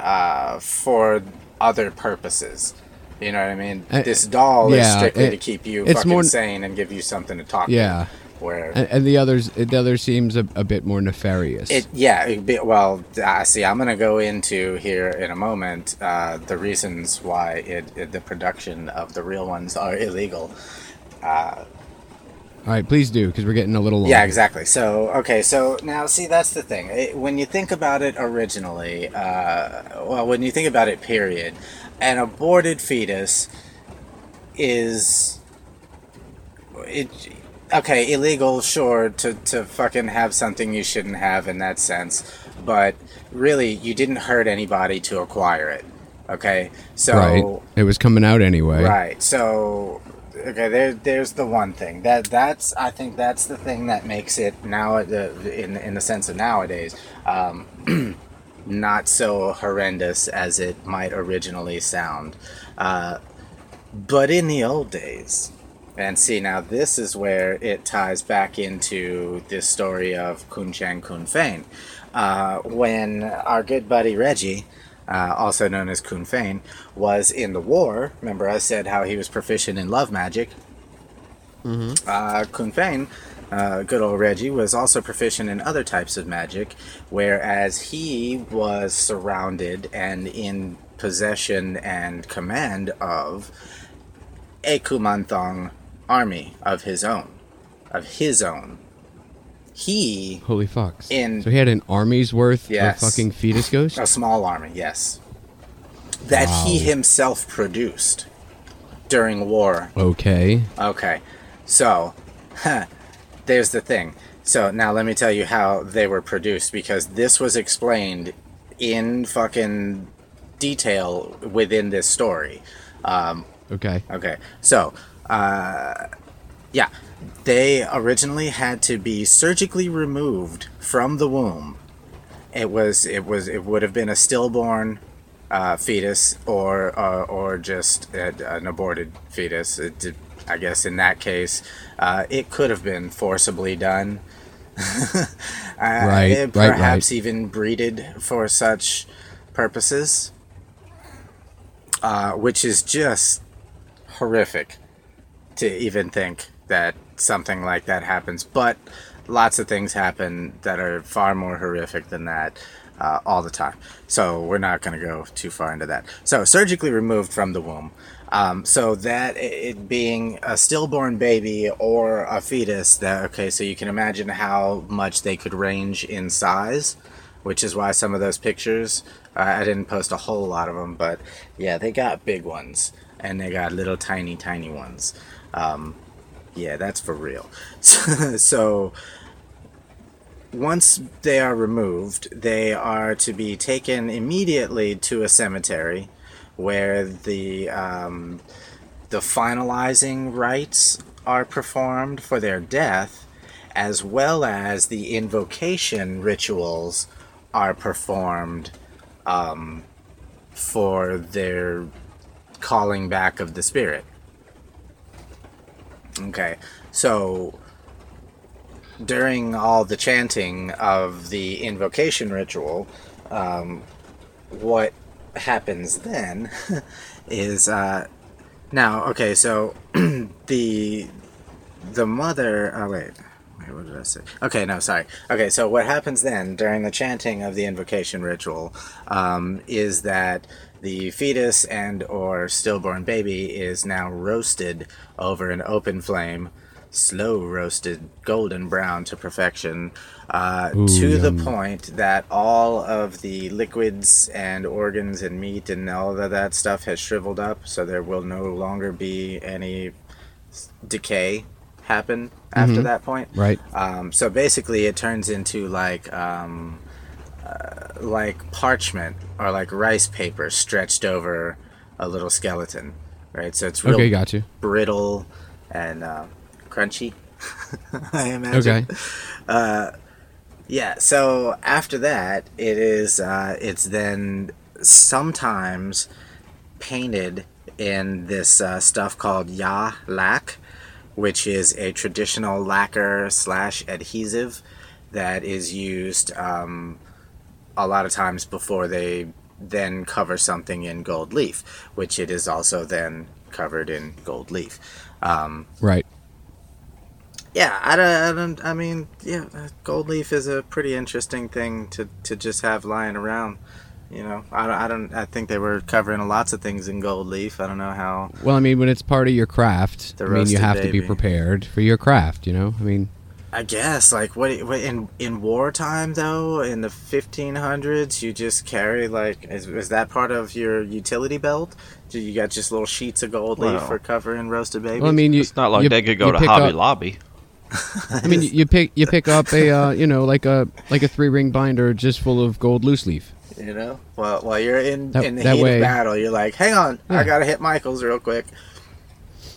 uh, for other purposes. You know what I mean? Uh, this doll is yeah, strictly it- to keep you fucking more- sane and give you something to talk yeah, to. Where and, and the others, the other seems a, a bit more nefarious. It yeah. Be, well, I see. I'm gonna go into here in a moment uh, the reasons why it, it the production of the real ones are illegal. All right, please do because we're getting a little long. Yeah, exactly. So okay, so now see that's the thing. It, when you think about it originally, uh, well, when you think about it, period, an aborted fetus is it okay illegal sure to to fucking have something you shouldn't have in that sense but really you didn't hurt anybody to acquire it okay so right. It was coming out anyway. Right. So, okay, there, there's the one thing that that's I think that's the thing that makes it now uh, in in the sense of nowadays, um, not so horrendous as it might originally sound. Uh, but in the old days, and see now this is where it ties back into this story of Khun Chang Khun Phaen. Uh, when our good buddy Reggie uh, also known as Khun Phaen, was in the war. Remember, I said how he was proficient in love magic. Mm-hmm. Uh, Khun Phaen, uh, good old Reggie, was also proficient in other types of magic, whereas he was surrounded and in possession and command of a Kumanthong army of his own. Of his own he Holy fucks. In- so he had an army's worth Yes. of fucking fetus ghosts? a small army, yes, that he himself produced during war. Okay. Okay, so there's the thing. So now let me tell you how they were produced because this was explained in fucking detail within this story. Um, Okay. Okay, so, uh, yeah, they originally had to be surgically removed from the womb. It was, it was, it would have been a stillborn uh, fetus or, uh, or just an aborted fetus. It I guess in that case, uh, it could have been forcibly done. Uh, Right, it right, perhaps right. even breeded for such purposes, uh, which is just horrific to even think that something like that happens. But lots of things happen that are far more horrific than that uh, all the time. So we're not going to go too far into that. So surgically removed from the womb. Um, so that it being a stillborn baby or a fetus, that okay, so you can imagine how much they could range in size, which is why some of those pictures uh, I didn't post a whole lot of them, but yeah, they got big ones and they got little tiny tiny ones. Um, yeah, that's for real. so once they are removed, they are to be taken immediately to a cemetery where the um, the finalizing rites are performed for their death, as well as the invocation rituals are performed um, for their calling back of the spirit. Okay, so during all the chanting of the invocation ritual, um, what happens then is uh, now okay. So the the mother. Oh wait. Wait, what did I say? Okay, no, sorry. Okay, so what happens then during the chanting of the invocation ritual um, is that the fetus and or stillborn baby is now roasted over an open flame, slow roasted, golden brown to perfection, uh, Ooh, to the point that all of the liquids and organs and meat and all of that stuff has shriveled up, so there will no longer be any decay happen after that point. Right. Um, so basically, it turns into like um, uh, like parchment or like rice paper stretched over a little skeleton, right? So it's real Okay, got you. brittle and uh, crunchy. I imagine. Okay. Yeah. So after that, it is uh, it's then sometimes painted in this uh, stuff called ya lac, which is a traditional lacquer slash adhesive that is used um, a lot of times before they then cover something in gold leaf, which it is also then covered in gold leaf. Um, Right. yeah, I don't, I don't. I mean, yeah, uh, gold leaf is a pretty interesting thing to, to just have lying around. You know, I don't, I don't. I think they were covering lots of things in gold leaf. I don't know how. Well, I mean, when it's part of your craft, I mean, you have to be prepared for your craft. You know, I mean, I guess like what, what in in wartime though in the 1500s you just carry like is, is that part of your utility belt? Do you got just little sheets of gold leaf Well- for covering roasted babies? Well, I mean, you, It's not like you- they could go to Hobby up- Lobby. I mean, you- you pick you pick up a uh, you know like a like a three ring binder just full of gold loose leaf. you know, well, while you're in That- in the heat way- of battle, you're like, hang on, I gotta hit Michaels real quick.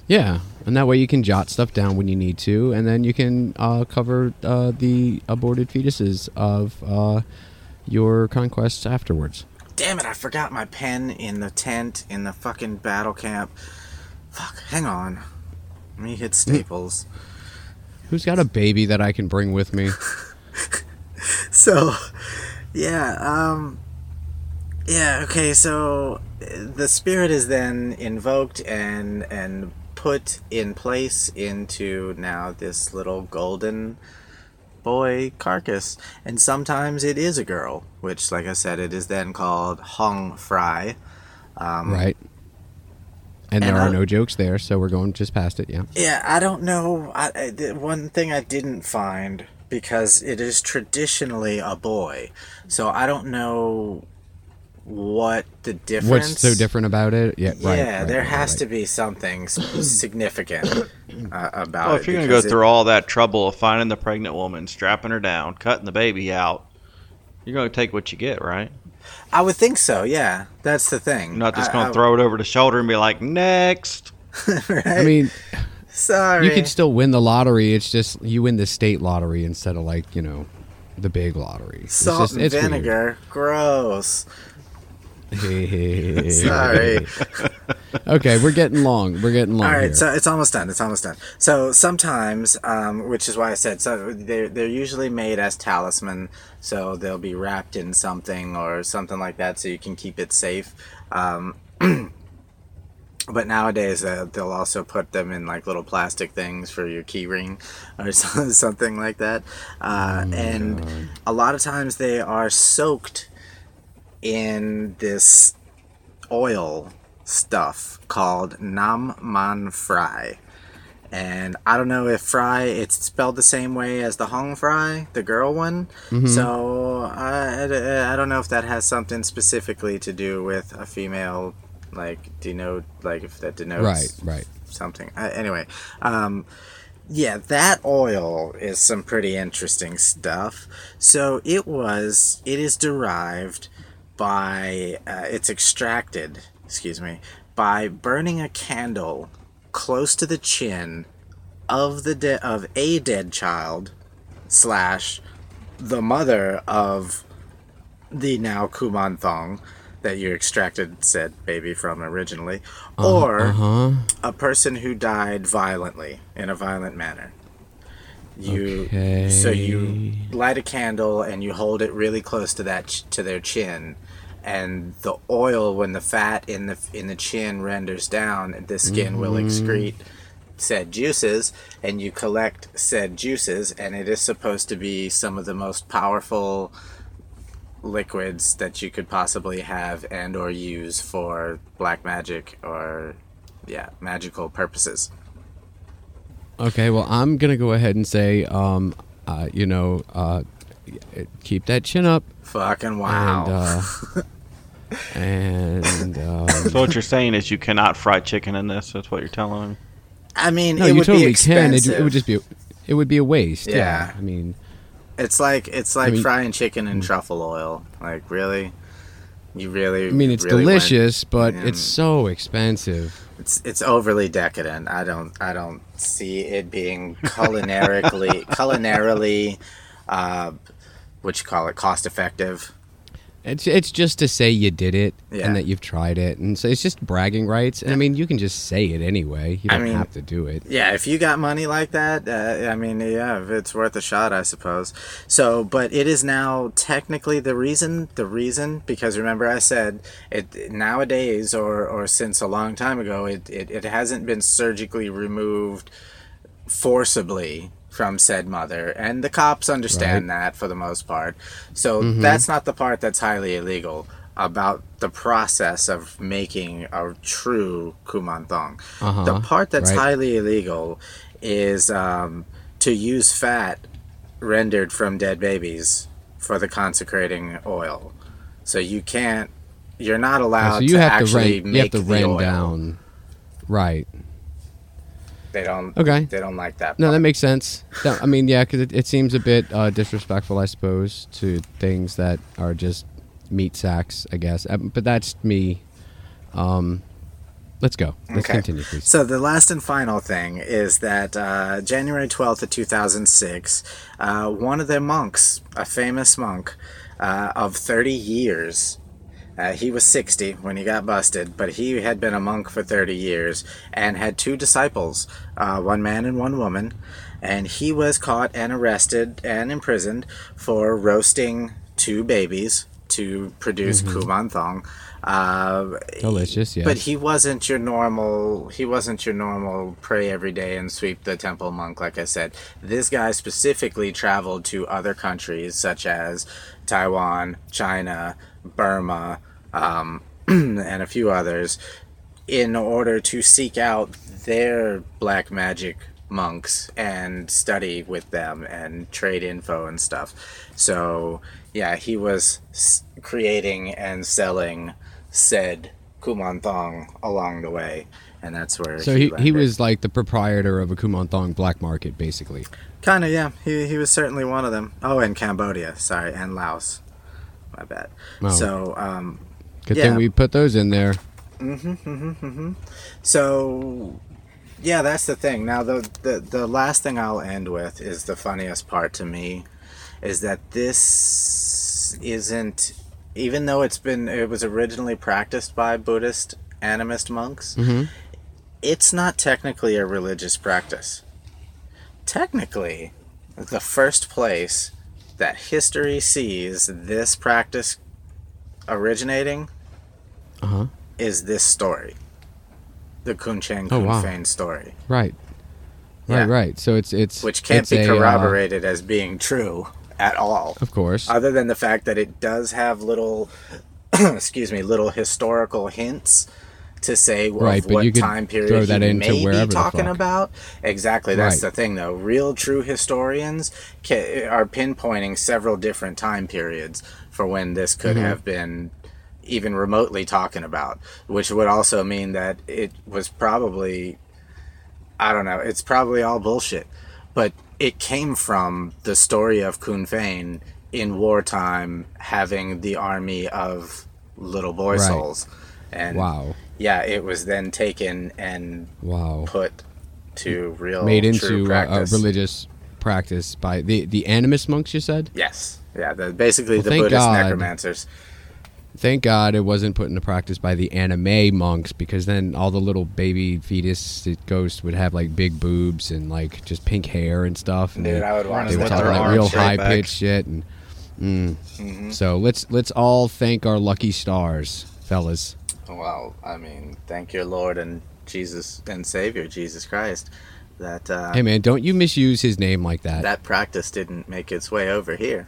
Yeah, and that way you can jot stuff down when you need to, and then you can uh, cover uh, the aborted fetuses of uh, your conquests afterwards. Damn it, I forgot my pen in the tent in the fucking battle camp. Fuck, hang on. Let me hit Staples. Who's got a baby that I can bring with me? so yeah um yeah okay so uh, the spirit is then invoked and and put in place into now this little golden boy carcass and sometimes it is a girl which like i said it is then called Hong Phrai um, right. And there and are I- no jokes there, so we're going just past it. Yeah. Yeah, I don't know. I, I, the one thing I didn't find because it is traditionally a boy, so I don't know what the difference. What's so different about it? Yeah. Yeah, right, there right, has right. to be something significant uh, about Well, it. if you're going to go it- through all that trouble of finding the pregnant woman, strapping her down, cutting the baby out, you're going to take what you get, right? I would think so. Yeah, that's the thing. You're not just I- going I- to throw it over the shoulder and be like, next. I mean, Sorry. you could still win the lottery. It's just you win the state lottery instead of like you know, the big lottery. It's Salt just- and it's weird. vinegar. Gross. Sorry. Sorry. okay, we're getting long. We're getting long All right, here. so it's almost done. It's almost done. So sometimes, um, which is why I said, so they're they're usually made as talisman. So they'll be wrapped in something or something like that, so you can keep it safe. Um, but nowadays, uh, they'll also put them in like little plastic things for your key ring or something like that. Uh, and a lot of times they are soaked in this oil stuff called Nam Man Phrai. And I don't know if Phrai it's spelled the same way as the Hong Phrai, the girl one. So I, I, I don't know if that has something specifically to do with a female, like denote, like if that denotes right, right. something. Uh, anyway, um, yeah, that oil is some pretty interesting stuff. So it was, it is derived by, uh, it's extracted, excuse me, by burning a candle close to the chin of the de- of a dead child slash the mother of the now Kuman Thong that you extracted said baby from originally, or Uh-huh. a person who died violently in a violent manner. You so you light a candle and you hold it really close to that ch- to their chin, and the oil when the fat in the in the chin renders down, the skin will excrete said juices, and you collect said juices, and it is supposed to be some of the most powerful liquids that you could possibly have and or use for black magic or yeah magical purposes. Okay, well, I'm gonna go ahead and say, um, uh, you know, uh, keep that chin up, fucking wow and uh, and um, So what you're saying is you cannot fry chicken in this. That's what you're telling me. i mean no, it you would totally be can. expensive It, it would just be, it would be a waste. Yeah. Yeah. I mean, it's like it's like mean- frying chicken in truffle oil like really you really I mean, it's really went- delicious, but Yeah. it's so expensive. it's it's overly decadent i don't i don't see it being culinarily culinarily uh what you call it cost effective It's it's just to say you did it Yeah. and that you've tried it, and so it's just bragging rights. And I mean, you can just say it anyway. You don't mean- have to do it. Yeah, if you got money like that, uh, I mean, yeah, it's worth a shot, I suppose. So, but it is now technically the reason. The reason because remember I said it nowadays, or or since a long time ago, it it, it hasn't been surgically removed forcibly from said mother and the cops understand that for the most part so that's not the part that's highly illegal about the process of making a true kuman thong the Uh-huh, part that's right. highly illegal is um, to use fat rendered from dead babies for the consecrating oil. So you can't. You're not allowed so you to have to actually rent. You have to the rent oil. down. Right. They don't. Okay. They don't like that. No, that makes sense. No, I mean, yeah, because it, it seems a bit uh, disrespectful, I suppose, to things that are just meat sacks, I guess. Um, but that's me. Um, let's go. Let's Okay. continue, please. So the last and final thing is that uh, January twelfth of two thousand six, uh, one of their monks, a famous monk uh, of thirty years. Uh, he was 60 when he got busted, but he had been a monk for 30 years and had two disciples, uh, one man and one woman. And he was caught and arrested and imprisoned for roasting two babies to produce thong. Uh, Delicious, yes. but he wasn't your normal. He wasn't your normal pray every day and sweep the temple monk. Like I said, this guy specifically traveled to other countries such as Taiwan, China, Burma, um, and a few others, in order to seek out their black magic monks and study with them and trade info and stuff. So yeah, he was s- creating and selling said Kuman Thong along the way, and that's where So he, he landed. was like the proprietor of a Kuman Thong black market, basically. kind of yeah. He he was certainly one of them. Oh, and Cambodia, sorry, and Laos. My bad. Oh. So um, Good Yeah. thing we put those in there. Mm-hmm, mm-hmm, mm-hmm. So, yeah, that's the thing. Now, the, the the last thing I'll end with is the funniest part to me, is that this isn't, even though it's been it was originally practiced by Buddhist animist monks, it's not technically a religious practice. Technically, the first place that history sees this practice originating Uh huh. is this story. The Khun Chang Oh, wow. Khun Phaen story. Right. Yeah. Right, right. So it's it's Which can't it's be a, uh, corroborated as being true at all. of course. Other than the fact that it does have little excuse me, little historical hints to say of Right, what time period throw that he may be talking about. Exactly, that's Right. the thing though. Real true historians ca- are pinpointing several different time periods for when this could Mm-hmm. have been even remotely talking about, which would also mean that it was probably I don't know, it's probably all bullshit. But it came from the story of Khun Phaen in wartime having the army of little boy Right. souls. And Wow. yeah, it was then taken and Wow. put to real Made true into a, a religious practice by the the animist monks. You said. Yes. Yeah, the, basically Well, the Buddhist God. necromancers. Thank God it wasn't put into practice by the anime monks because then all the little baby fetus ghosts would have like big boobs and like just pink hair and stuff. And Dude, they, I would want they would with that. talk like real high pitched shit and. Mm. Mm-hmm. So let's let's all thank our lucky stars, fellas. Well, I mean, thank your Lord and Jesus and Savior Jesus Christ that uh, Hey man, don't you misuse his name like that. that practice didn't make its way over here.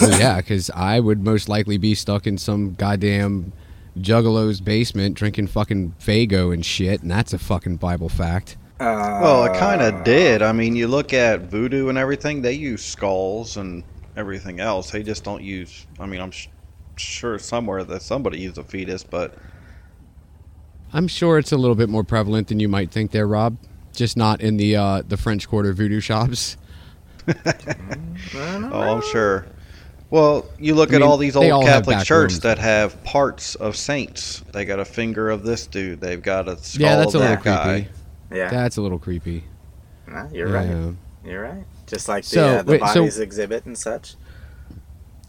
Well, yeah, because I would most likely be stuck in some goddamn juggalo's basement drinking fucking Faygo and shit, and that's a fucking Bible fact. Well, it kind of did. I mean, you look at voodoo and everything; they use skulls and everything else. They just don't use. I mean, I'm sh- sure somewhere that somebody used a fetus, but I'm sure it's a little bit more prevalent than you might think there, Rob. Just not in the uh, the French Quarter voodoo shops. oh, I'm sure. Well, you look I at mean, all these old all Catholic churches that have parts of saints. They got a finger of this dude. They've got a skull yeah, that's a of little guy. creepy. Yeah, That's a little creepy. no, you're Yeah. right. You're right. Just like the, So, uh, the wait, so- bodies exhibit and such.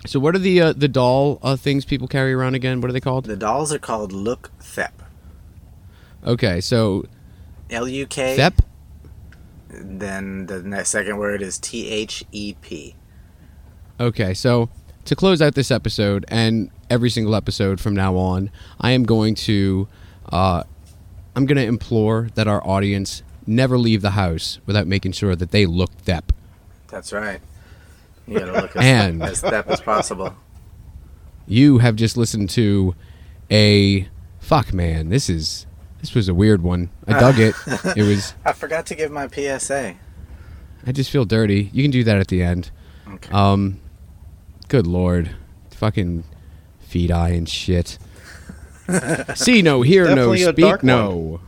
So, what are the uh, the doll uh, things people carry around again? What are they called? The dolls are called Luk Thep. Okay, so L U K. Thep. Then the next second word is T H E P. Okay, so to close out this episode and every single episode from now on, I am going to, uh, I'm going to implore that our audience never leave the house without making sure that they look Thep. That's right. You gotta look as, And- as Thep as possible. You have just listened to a fuck man. This is this was a weird one. I dug it. It was I forgot to give my PSA. I just feel dirty. You can do that at the end. Okay. Um, good lord, fucking feed eye and shit. See no, hear no, Definitely a speak dark no.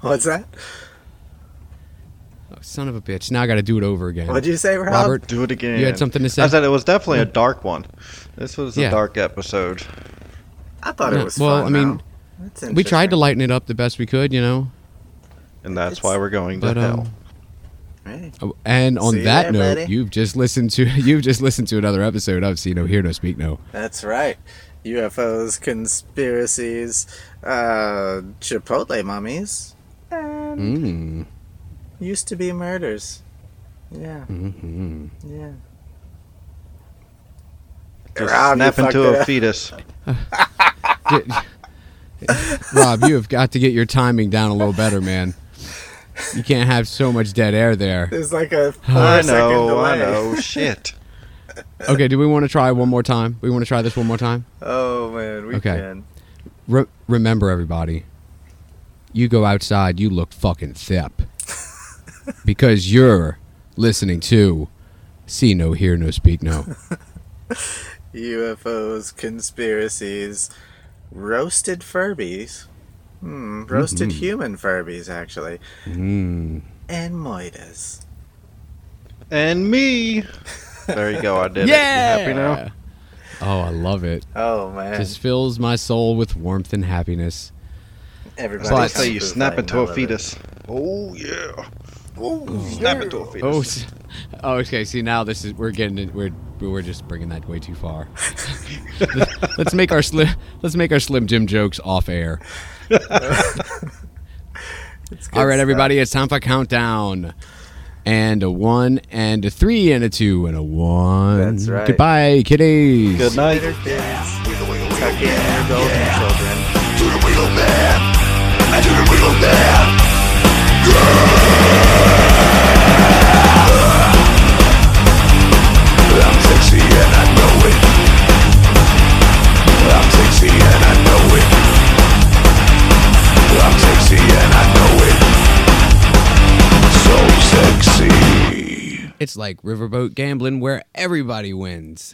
What's that? Oh, son of a bitch! Now I got to do it over again. What'd you say, Rob? Robert, Do it again. You had something to say? I said it was definitely a dark one. This was a Yeah. dark episode. I thought Yeah, it was well, fun. I mean, we tried to lighten it up the best we could, you know. And that's It's- why we're going to But hell. um, Hey. oh, and on See that there, note, buddy. you've just listened to you've just listened to another episode of See No, Hear No, Speak No. That's right. UFOs, conspiracies, uh, Chipotle mummies, and Mm. used to be murders. Yeah, Mm-hmm. yeah. Just Rob, snap into a up. fetus. Rob, you have got to get your timing down a little better, man. You can't have so much dead air there. There's like a four I second know, I know. Shit. Okay, do we want to try one more time? We want to try this one more time? Oh man, we Okay. can. Re- remember, everybody, you go outside, you look fucking thip. because you're listening to See No, Hear No, Speak No. UFOs, conspiracies, roasted Furbies. Hmm, roasted Mhm. human Furbies, actually. Mm. And Moitas. And me. There you go. I did Yeah! it. You happy now? Oh, I love it. Oh, man. Just fills my soul with warmth and happiness. Everybody But- Let's say comes you to snap into a all of it. fetus. Oh yeah. Snap into a fetus. Oh, s- oh, okay. See, now this is we're getting it. We're we're just bringing that way too far. let's make our slim let's make our Slim Jim jokes off air. It's good All right, stuff. everybody, it's time for countdown. And a one, and a three, and a two, and a one. That's right. Goodbye, kiddies. Good night. Later, kids. Tuck in your golden children. To the real man, to the real man. I'm It's like riverboat gambling where everybody wins.